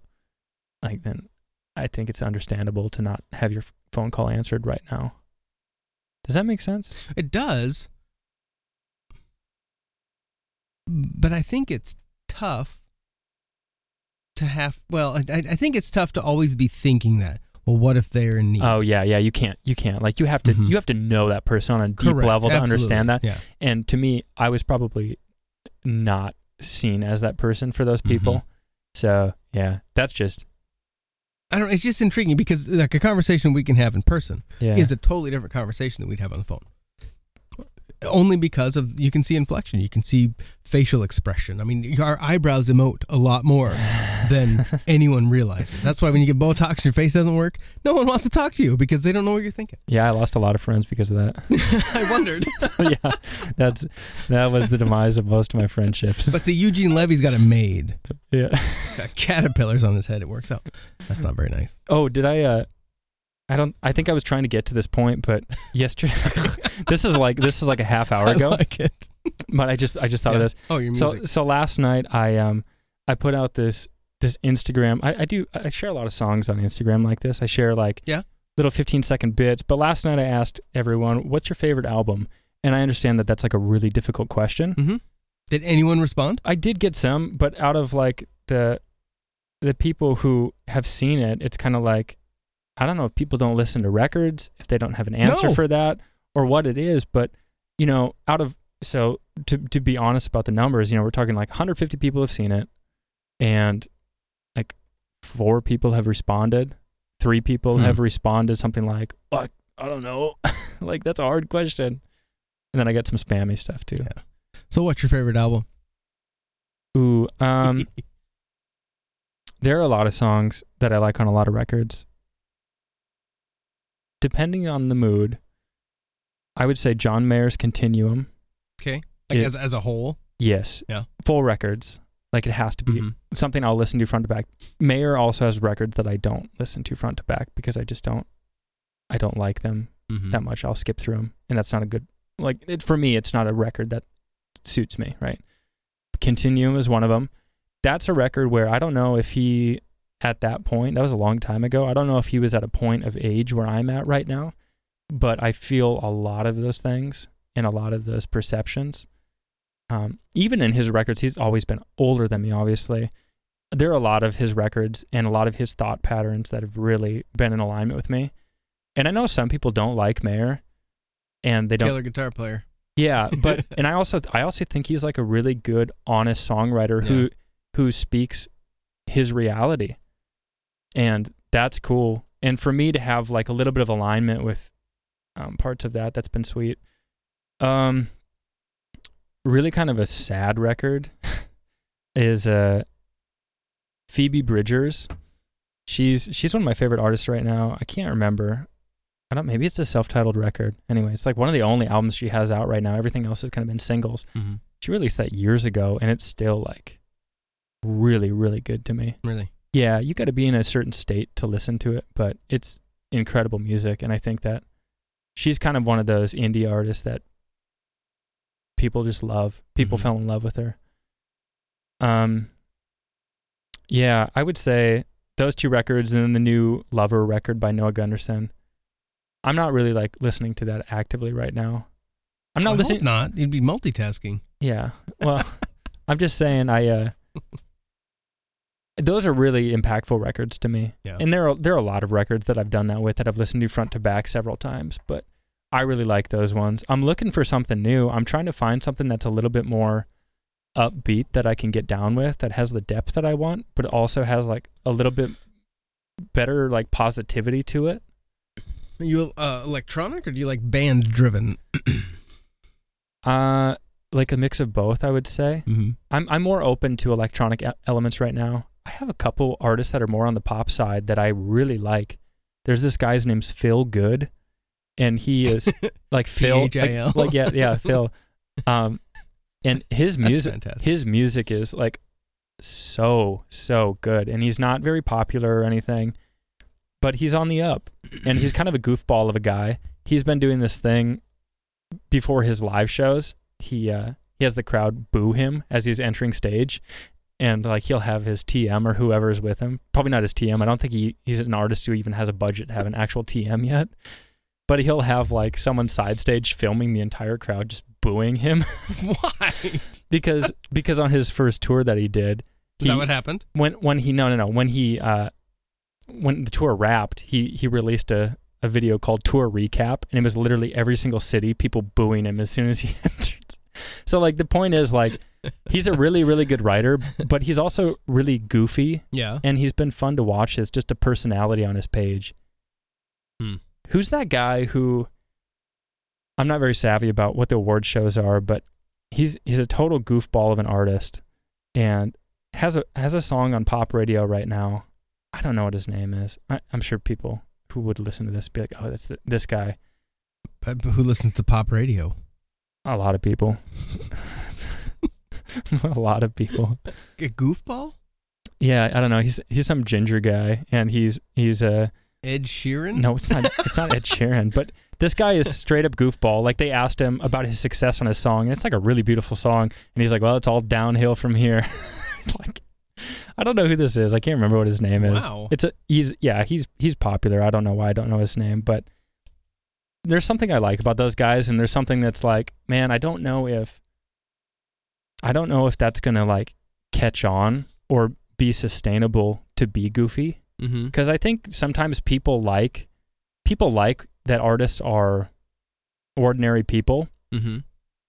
like then I think it's understandable to not have your phone call answered right now. Does that make sense? It does. But I think it's tough to have, well, I, I think it's tough to always be thinking that. Well, what if they're in need? Oh yeah, yeah. You can't. You can't. Like you have to. Mhm. You have to know that person on a deep Correct. level to Absolutely. understand that. Yeah. And to me, I was probably not seen as that person for those people. Mhm. So yeah, that's just I don't. It's just intriguing because like a conversation we can have in person yeah. is a totally different conversation that we'd have on the phone. Only because of you can see inflection, you can see facial expression. I mean, our eyebrows emote a lot more than anyone realizes. That's why when you get Botox your face doesn't work, no one wants to talk to you because they don't know what you're thinking. Yeah, I lost a lot of friends because of that. I wondered. yeah, that's that was the demise of most of my friendships. But see, Eugene Levy's got it made. Yeah. Got caterpillars on his head. It works out. That's not very nice. Oh, did I? uh I don't. I think I was trying to get to this point, but yesterday. this is like this is like a half hour I ago. like it. But I just I just thought of this. Oh, your So music. so last night I um I put out this this Instagram. I, I do I share a lot of songs on Instagram like this. I share like Yeah. little 15 second bits. But last night I asked everyone, "What's your favorite album?" And I understand that that's like a really difficult question. hmm Did anyone respond? I did get some, but out of like the the people who have seen it, it's kind of like I don't know if people don't listen to records, if they don't have an answer No. for that, or what it is. But you know, out of so to to be honest about the numbers, you know, we're talking like 150 people have seen it, and like four people have responded, three people Hmm. have responded something like, oh, I don't know, like that's a hard question. And then I get some spammy stuff too. Yeah. So, what's your favorite album? Ooh, um, there are a lot of songs that I like on a lot of records. Depending on the mood, I would say John Mayer's Continuum. okay. Like It- as, as a whole. Yes. Yeah. Full records. Like it has to be Mhm. something I'll listen to front to back. Mayer also has records that I don't listen to front to back because I just don't I don't like them Mhm. that much. I'll skip through them, and that's not a good like it, for me. It's not a record that suits me. Right. Continuum is one of them. That's a record where I don't know if he at that point that was a long time ago. I don't know if he was at a point of age where I'm at right now, but I feel a lot of those things and a lot of those perceptions. Um, even in his records, he's always been older than me. Obviously, there are a lot of his records and a lot of his thought patterns that have really been in alignment with me. And I know some people don't like Mayer, and they don't. Killer guitar player. Yeah, but and I also I also think he's like a really good, honest songwriter who who speaks his reality, and that's cool. And for me to have like a little bit of alignment with um, parts of that, that's been sweet. Um, really kind of a sad record is uh Phoebe Bridgers. She's she's one of my favorite artists right now. I can't remember. I don't. Maybe it's a self-titled record. Anyway, it's like one of the only albums she has out right now. Everything else has kind of been singles. Mm-hmm. She released that years ago, and it's still like really, really good to me. Really. Yeah, you got to be in a certain state to listen to it, but it's incredible music, and I think that she's kind of one of those indie artists that people just love. People Mhm. fell in love with her. Um, yeah, I would say those two records, and then the new Lover record by Noah Gundersen. I'm not really like listening to that actively right now. I'm not I listening. Not. You'd be multitasking. Yeah. Well, I'm just saying I uh those are really impactful records to me. Yeah. And there are there are a lot of records that I've done that with that I've listened to front to back several times, but I really like those ones. I'm looking for something new. I'm trying to find something that's a little bit more upbeat that I can get down with that has the depth that I want, but also has like a little bit better like positivity to it. Are you uh, electronic or do you like band driven? Uh like a mix of both, I would say. Mm-hmm. I'm I'm more open to electronic e- elements right now. I have a couple artists that are more on the pop side that I really like. There's this guy's name's Phil Good, and he is like Phil, like, like yeah, yeah, Phil. Um, and his music, his music is like so so good, and he's not very popular or anything, but he's on the up, and he's kind of a goofball of a guy. He's been doing this thing before his live shows. He uh he has the crowd boo him as he's entering stage, and like he'll have his TM or whoever's with him. Probably not his TM. I don't think he he's an artist who even has a budget to have an actual TM yet. But he'll have like someone side stage filming the entire crowd just booing him Why? because because on his first tour that he did, Is he, that what happened? when when he no no no when he uh when the tour wrapped he he released a a video called tour recap and it was literally every single city people booing him as soon as he entered so like the point is like he's a really really good writer but he's also really goofy Yeah. and he's been fun to watch as just a personality on his page Hmm. who's that guy who I'm not very savvy about what the award shows are, but he's he's a total goofball of an artist, and has a has a song on pop radio right now. I don't know what his name is. I, I'm sure people who would listen to this be like, "Oh, that's the, this guy." But who listens to pop radio? A lot of people. a lot of people. A goofball? Yeah, I don't know. He's he's some ginger guy, and he's he's a Ed Sheeran? no. It's not. It's not Ed Sheeran, but this guy is straight up goofball. Like they asked him about his success on his song, and it's like a really beautiful song, and he's like, "Well, it's all downhill from here." like, I don't know who this is. I can't remember what his name is. Wow. It's a he's yeah he's he's popular. I don't know why I don't know his name, but there's something I like about those guys, and there's something that's like, man, I don't know if I don't know if that's gonna like catch on or be sustainable to be goofy Mm-hmm. because I think sometimes people like people like that artists are ordinary people, Mm-hmm.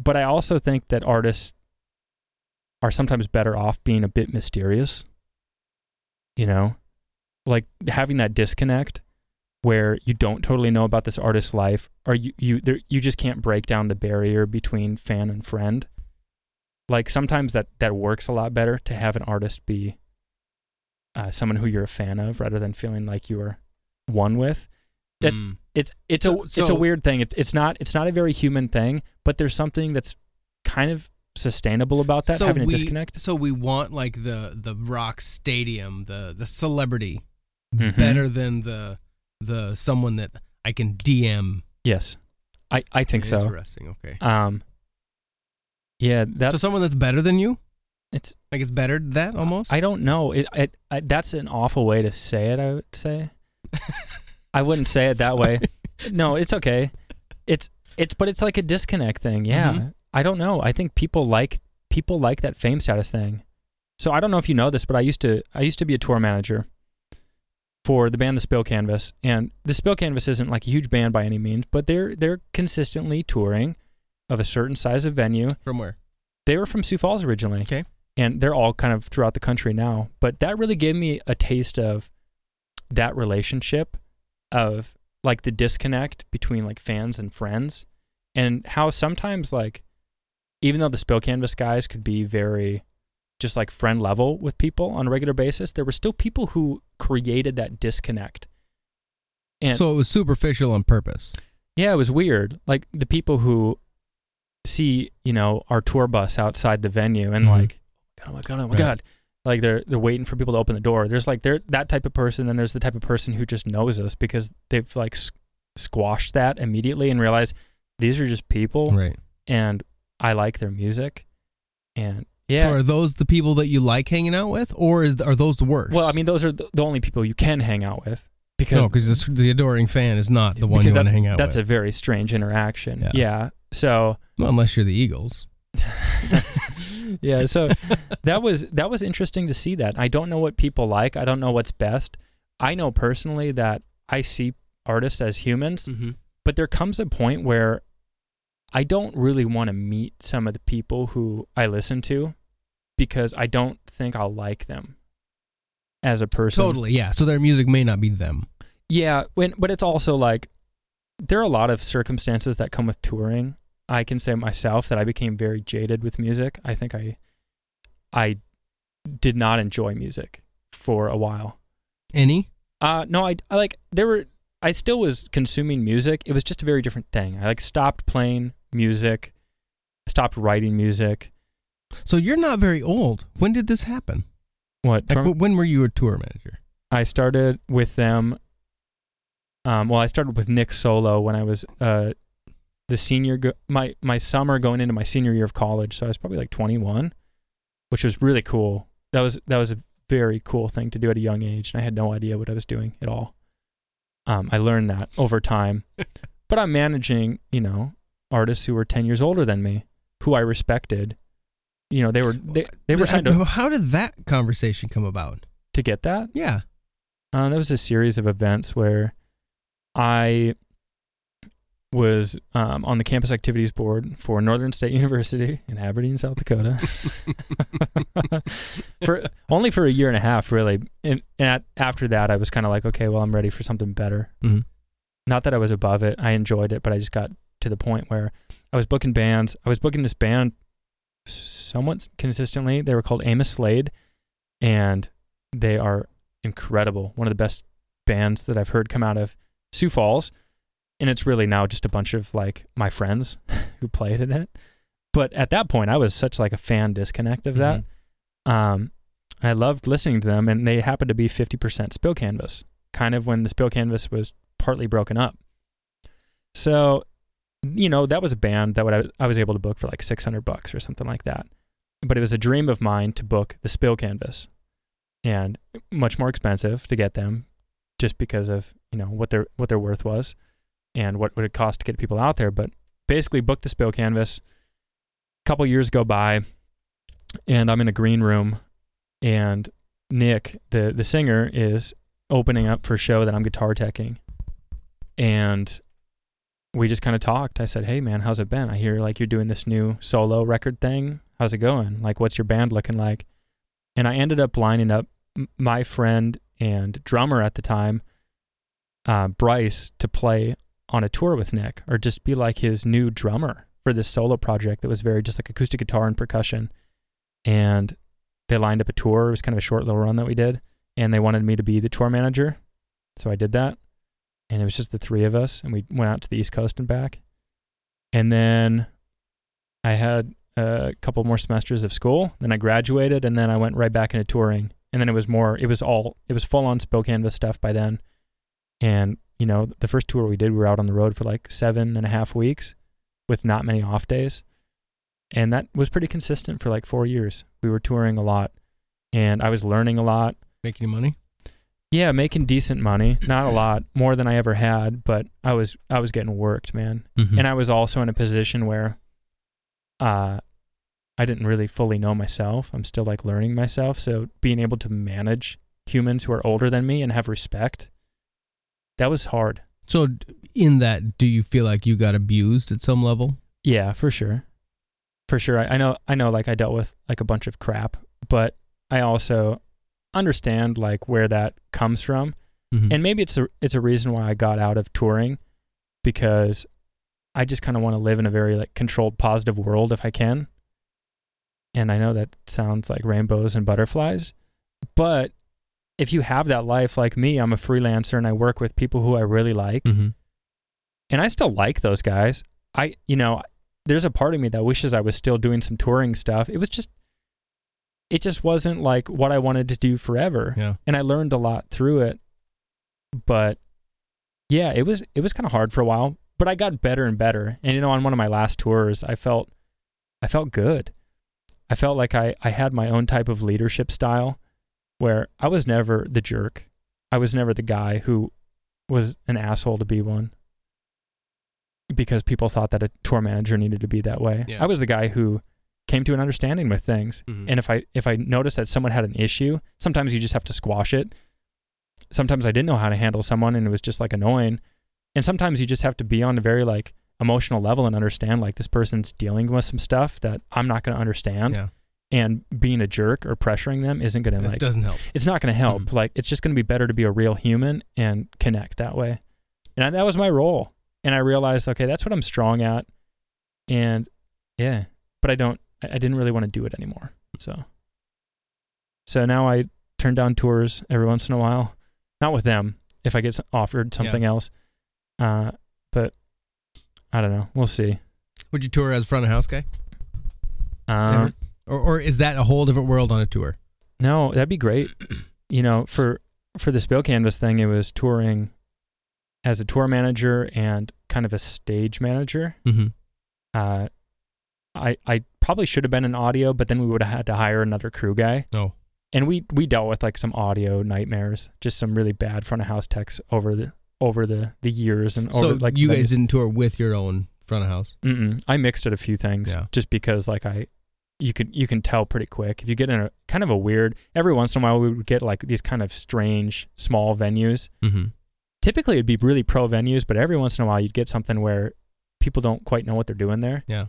but I also think that artists are sometimes better off being a bit mysterious. You know, like having that disconnect where you don't totally know about this artist's life, or you you there, you just can't break down the barrier between fan and friend. Like sometimes that that works a lot better to have an artist be uh, someone who you're a fan of rather than feeling like you are one with. That's Mm. it's it's So- a it's a weird thing. It's it's not it's not a very human thing, but there's something that's kind of sustainable about that so having we, a disconnect. So we want like the the rock stadium, the the celebrity, Mhm. better than the the someone that I can DM. Yes, I I think so. Interesting. Okay. Um, yeah, that's so someone that's better than you, it's. like it's better than that almost. I don't know. It, it I, that's an awful way to say it. I would say. I wouldn't say it that way. No, it's okay. It's it's but it's like a disconnect thing. Yeah. Mhm. I don't know. I think people like people like that fame status thing. So I don't know if you know this, but I used to I used to be a tour manager for the band The Spill Canvas. And The Spill Canvas isn't like a huge band by any means, but they're they're consistently touring of a certain size of venue. From where? They were from Sioux Falls originally. Okay. And they're all kind of throughout the country now. But that really gave me a taste of that relationship of like the disconnect between like fans and friends and how sometimes like even though the spill canvas guys could be very just like friend level with people on a regular basis, there were still people who created that disconnect. And so it was superficial on purpose. yeah, it was weird. Like the people who see, you know, our tour bus outside the venue and Mhm. like, oh my god, oh my Right. god, like they're they're waiting for people to open the door. There's like they're that type of person. Then there's the type of person who just knows us because they've like s- squashed that immediately and realize these are just people Right. and I like their music. And So yeah, are those the people that you like hanging out with, or is are those the worst? well, I mean, those are the, the only people you can hang out with because no, because the adoring fan is not the one you want to hang out that's with. a very strange interaction. Yeah. yeah. So well, unless you're the Eagles. yeah so that was that was interesting to see that i don't know what people like i don't know what's best i know personally that i see artists as humans Mm-hmm. but there comes a point where i don't really want to meet some of the people who i listen to because i don't think i'll like them as a person Totally, yeah. So their music may not be them. yeah, when, but it's also like there are a lot of circumstances that come with touring. I can say myself that I became very jaded with music. I think I I did not enjoy music for a while. Any? Uh no, I, I like there were I still was consuming music. It was just a very different thing. I like stopped playing music, stopped writing music. So you're not very old. When did this happen? What Like, when were you a tour manager? I started with them. Um, well, I started with Nick Solo when I was uh, the senior, go- my my summer going into my senior year of college. So I was probably like 21, which was really cool. That was that was a very cool thing to do at a young age, and I had no idea what I was doing at all. Um, I learned that over time, but I'm managing, you know, artists who were 10 years older than me, who I respected. You know, they were they, they were signed to, How did that conversation come about? to get that. Yeah. Uh, there was a series of events where I was um, on the campus activities board for Northern State University in Aberdeen, South Dakota, for only for a year and a half, really. And, and at, after that, I was kind of like, okay, well, I'm ready for something better. Mhm. Not that I was above it; I enjoyed it, but I just got to the point where I was booking bands. I was booking this band somewhat consistently. They were called Amos Slade, and they are incredible. One of the best bands that I've heard come out of Sioux Falls. And it's really now just a bunch of like my friends who played in it. But at that point, I was such like a fan disconnect of that. Um, I loved listening to them, and they happened to be 50% spill canvas, kind of when the spill canvas was partly broken up. So, you know, that was a band that would I, I was able to book for like 600 bucks or something like that. But it was a dream of mine to book the spill canvas, and much more expensive to get them, just because of you know what their what their worth was, and what would it cost to get people out there. But basically, booked the spill canvas. A couple years go by, and I'm in a green room and Nick, the the singer, is opening up for a show that I'm guitar teching, and we just kind of talked. I said, "Hey, man, how's it been? I hear like you're doing this new solo record thing. How's it going? Like, what's your band looking like?" And I ended up lining up my friend and drummer at the time, uh, Bryce, to play on a tour with Nick, or just be like his new drummer for this solo project that was very just like acoustic guitar and percussion. And they lined up a tour. It was kind of a short little run that we did, and they wanted me to be the tour manager, so I did that. And it was just the three of us, and we went out to the East Coast and back. And then I had a couple more semesters of school. Then I graduated, and then I went right back into touring. And then it was more. It was all. It was full on spill canvas stuff by then. And you know, the first tour we did, we were out on the road for like seven and a half weeks, with not many off days and that was pretty consistent for like four years. We were touring a lot, and I was learning a lot. Making money? Yeah, making decent money, not a lot, more than I ever had, but I was I was getting worked, man. Mm-hmm. And I was also in a position where, uh, I didn't really fully know myself. I'm still like learning myself, so being able to manage humans who are older than me and have respect, that was hard. so, in that, do you feel like you got abused at some level? Yeah, for sure. For sure. I, I know I know like I dealt with like a bunch of crap, but I also understand like where that comes from. Mm-hmm. And maybe it's a it's a reason why I got out of touring because I just kind of want to live in a very like controlled positive world if I can. And I know that sounds like rainbows and butterflies, but if you have that life like me, I'm a freelancer and I work with people who I really like mm-hmm. and I still like those guys. I, you know, there's a part of me that wishes I was still doing some touring stuff. It was just, it just wasn't like what I wanted to do forever. Yeah. And I learned a lot through it. But yeah, it was, it was kind of hard for a while, but I got better and better. And, you know, on one of my last tours, I felt, I felt good. I felt like I, I had my own type of leadership style where I was never the jerk. I was never the guy who was an asshole to be one because people thought that a tour manager needed to be that way. Yeah. I was the guy who came to an understanding with things. Mhm. And if I if I noticed that someone had an issue, sometimes you just have to squash it. Sometimes I didn't know how to handle someone and it was just like annoying. And sometimes you just have to be on a very like emotional level and understand like this person's dealing with some stuff that I'm not going to understand. Yeah. And being a jerk or pressuring them isn't going to it like doesn't help. it's not going to help. Mhm. Like it's just going to be better to be a real human and connect that way. And I, that was my role. And I realized, okay, that's what I'm strong at. And yeah, but I don't. I I didn't really want to do it anymore. So, so now I turn down tours every once in a while. Not with them. If I get offered something else, uh, but I don't know. We'll see. Would you tour as front of house guy? Um, Or, or is that a whole different world on a tour? No, that'd be great. You know, for for the spill canvas thing, it was touring as a tour manager and kind of a stage manager. Mm-hmm. Uh, I I probably should have been an audio, but then we would have had to hire another crew guy. Oh. And we we dealt with like some audio nightmares, just some really bad front of house techs over the over the the years and over So like you guys didn't tour with your own front of house? Mm-mm. I mixed it a few things Yeah. just because like I you could you can tell pretty quick if you get in a kind of a weird every once in a while we would get like these kind of strange small venues. Mm-hmm. Typically it'd be really pro venues, but every once in a while you'd get something where people don't quite know what they're doing there. Yeah.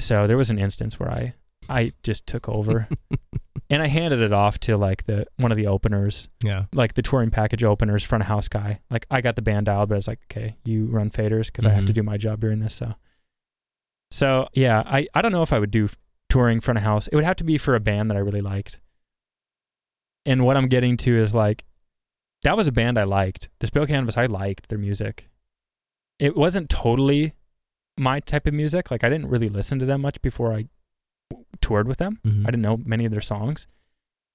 So there was an instance where I I just took over And I handed it off to like the one of the openers, Yeah. like the touring package openers, front of house guy. Like I got the band dialed, but I was like, okay, you run faders because I have to Mhm. do my job during this. So, so yeah, I I don't know if I would do touring front of house. It would have to be for a band that I really liked. And what I'm getting to is like, that was a band I liked. The Spill Canvas, I liked their music. It wasn't totally my type of music. Like I didn't really listen to them much before I toured with them. Mhm. I didn't know many of their songs,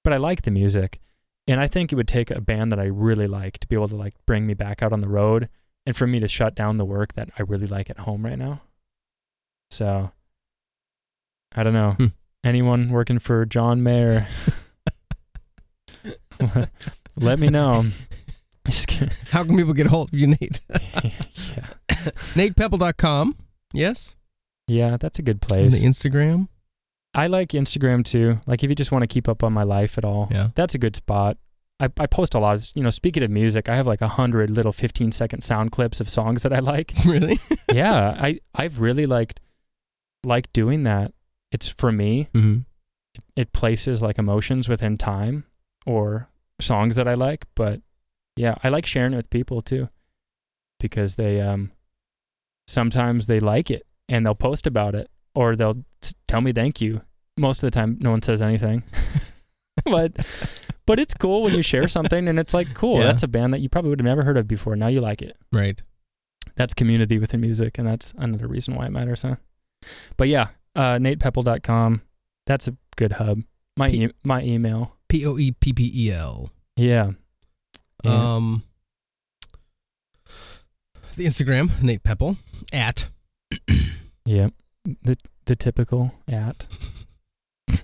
but I liked the music. And I think it would take a band that I really like to be able to like bring me back out on the road and for me to shut down the work that I really like at home right now. So I don't know. Hmm. Anyone working for John Mayer, let me know. How can people get a hold of you, Nate? yeah. NatePepple.com. Yes. Yeah, that's a good On place. the Instagram. I like Instagram too. Like if you just want to keep up on my life at all, Yeah. that's a good spot. I, I post a lot. Of, you know, speaking of music, I have like a hundred little 15 second sound clips of songs that I like. really? yeah, I I've really liked like doing that. It's for me. Mm-hmm. It places like emotions within time or songs that I like. But yeah, I like sharing it with people too because they um sometimes they like it and they'll post about it or they'll tell me thank you. Most of the time, no one says anything. but but it's cool when you share something and it's like cool. Yeah. That's a band that you probably would have never heard of before. Now you like it. Right. That's community within music, and that's another reason why it matters, huh? But yeah, uh, NatePoeppel.com. That's a good hub. My P- e- my email. P O E P P E L. Yeah. Um, the Instagram, Nate Poeppel at yeah. The the typical at.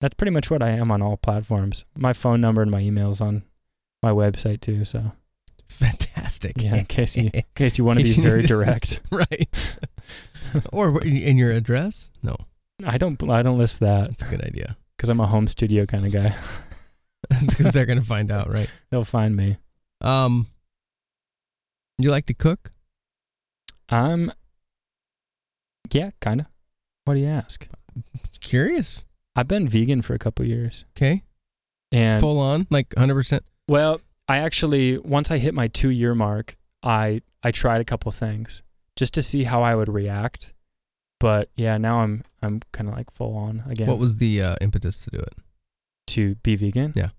That's pretty much what I am on all platforms. My phone number and my email's on my website too. So fantastic. yeah, in case you in case you want to be very direct. right. or in your address? No, I don't I don't list that that's a good idea because I'm a home studio kind of guy. because they're gonna find out, right? They'll find me. Um, you like to cook? I'm. Yeah, kind of. What do you ask? Curious. I've been vegan for a couple years, Okay, and full on, like hundred percent. well, I actually once I hit my two year mark, I I tried a couple things just to see how I would react. But yeah, now I'm I'm kind of like full on again. What was the uh, impetus to do it? to be vegan? Yeah.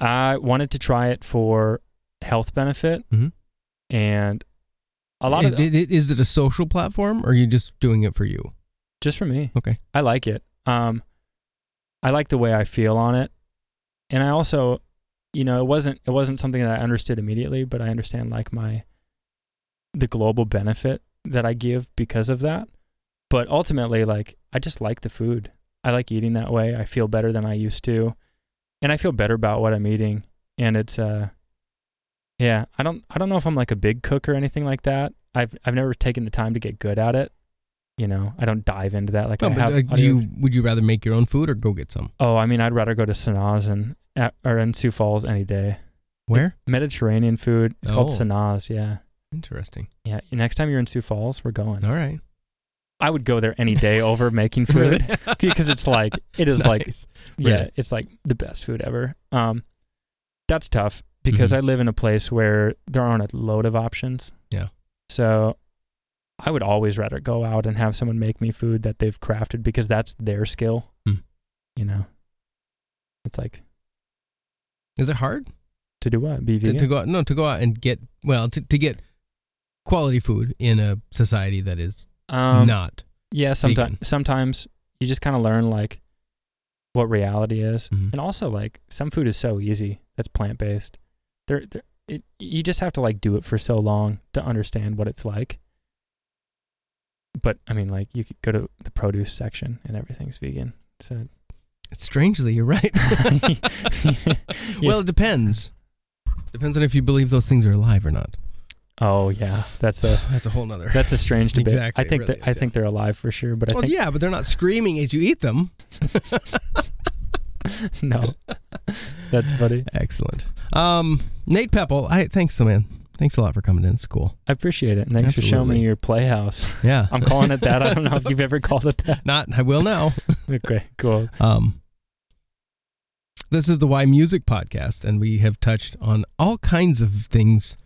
I wanted to try it for health benefit, Mhm. and a lot Is, of is it a social platform, or are you just doing it for you? just for me. Okay. I like it. Um, I like the way I feel on it, and I also, you know, it wasn't it wasn't something that I understood immediately, but I understand like my the global benefit that I give because of that. But ultimately, like I just like the food. I like eating that way. I feel better than I used to, and I feel better about what I'm eating. And it's uh, yeah. I don't I don't know if I'm like a big cook or anything like that. I've I've never taken the time to get good at it. You know, I don't dive into that like No, I but have. uh, do you would you rather make your own food or go get some? Oh, I mean, I'd rather go to Sanaa's and or in Sioux Falls any day. Where? Mediterranean food. It's called Oh. Sanaa's. Yeah, Interesting. yeah. Next time you're in Sioux Falls, we're going. All right. I would go there any day over making food because it's like it is like yeah, Right. it's like the best food ever. Um, that's tough because Mhm. I live in a place where there aren't a load of options. Yeah. So I would always rather go out and have someone make me food that they've crafted because that's their skill. Hmm. You know, it's like Is it hard to do what? Be to, vegan? to go out? No, to go out and get well to, to get quality food in a society that is um, not. Yeah, sometimes vegan. sometimes you just kind of learn like what reality is, Mhm. and also like some food is so easy that's plant based. There, you just have to like do it for so long to understand what it's like. But I mean, like you could go to the produce section and everything's vegan. So Strangely, you're right. Yeah. Well, it depends. Depends on if you believe those things are alive or not. oh yeah, that's a That's a whole nother. that's a strange debate. Exactly, I think really that I is, think they're alive for sure, but I think yeah, but they're not screaming as you eat them. no. That's funny. Excellent. Um, Nate Poeppel, I thanks so man. Thanks a lot for coming in. It's cool. I appreciate it. And thanks for showing me your playhouse. Yeah. I'm calling it that. I don't know if you've ever called it that. Not. I will now. Okay, cool. Um, this is the Why Music podcast, and we have touched on all kinds of things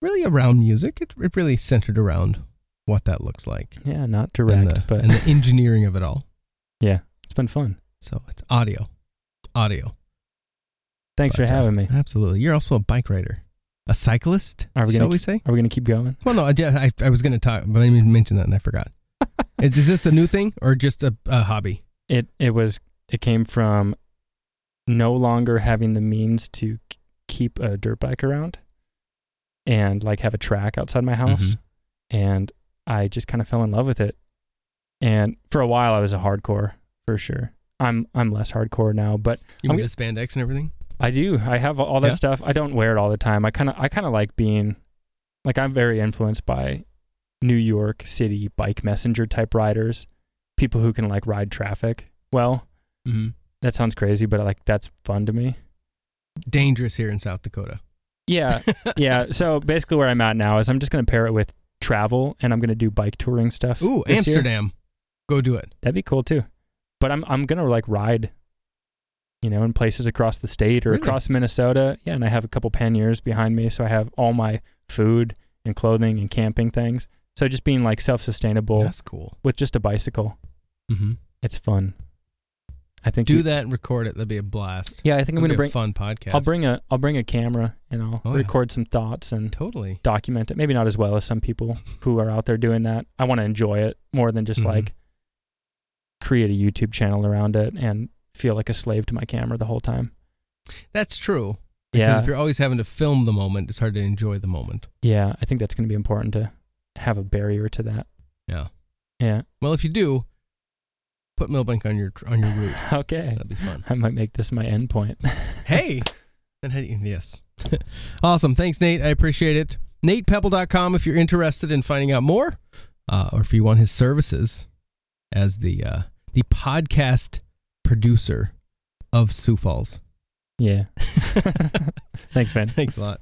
really around music. It, it really centered around what that looks like Yeah, not and direct, the, but and the engineering of it all. yeah, it's been fun. So it's audio, audio. Thanks for But, uh, having me. Absolutely. You're also a bike rider, a cyclist. Are we shall gonna we say? Are we gonna keep going? Well, no. I, I, I was going to talk, but I didn't even mention that, and I forgot. is, is this a new thing or just a, a hobby? It it was it came from no longer having the means to keep a dirt bike around and like have a track outside my house and I just kind of fell in love with it. And for a while I was a hardcore for sure. I'm I'm less hardcore now, but You I'm mean the spandex and everything? I do. I have all that Yeah? stuff. I don't wear it all the time. I kind of I kind of like being like I'm very influenced by New York City bike messenger type riders, people who can like ride traffic well. Mm-hmm. That sounds crazy, but like that's fun to me. Dangerous here in South Dakota. Yeah, yeah. So basically, where I'm at now is I'm just going to pair it with travel, and I'm going to do bike touring stuff. Ooh, this year. Amsterdam. Go do it. That'd be cool too. But I'm I'm gonna like ride, you know, in places across the state or Really? across Minnesota. Yeah, and I have a couple panniers behind me, so I have all my food and clothing and camping things. So just being like self-sustainable That's cool. with just a bicycle, Mm-hmm. it's fun. I think Do you- that and record it. That'd be a blast. Yeah, I think I'm gonna bring. a fun podcast. I'll bring a I'll bring a camera and I'll Oh, yeah. record some thoughts and totally. document it. Maybe not as well as some people who are out there doing that. I want to enjoy it more than just Mhm. like create a YouTube channel around it and feel like a slave to my camera the whole time. That's true. Because Yeah. if you're always having to film the moment, it's hard to enjoy the moment. Yeah, I think that's going to be important to have a barrier to that. Yeah. Yeah. Well, if you do, put Milbank on your on your route. Okay. That'd be fun. I might make this my end point. hey. Then how do you- yes. awesome. Thanks, Nate. I appreciate it. NatePoeppel.com if you're interested in finding out more, uh, or if you want his services as the uh, the podcast producer of Sioux Falls. yeah. Thanks, man. Thanks a lot.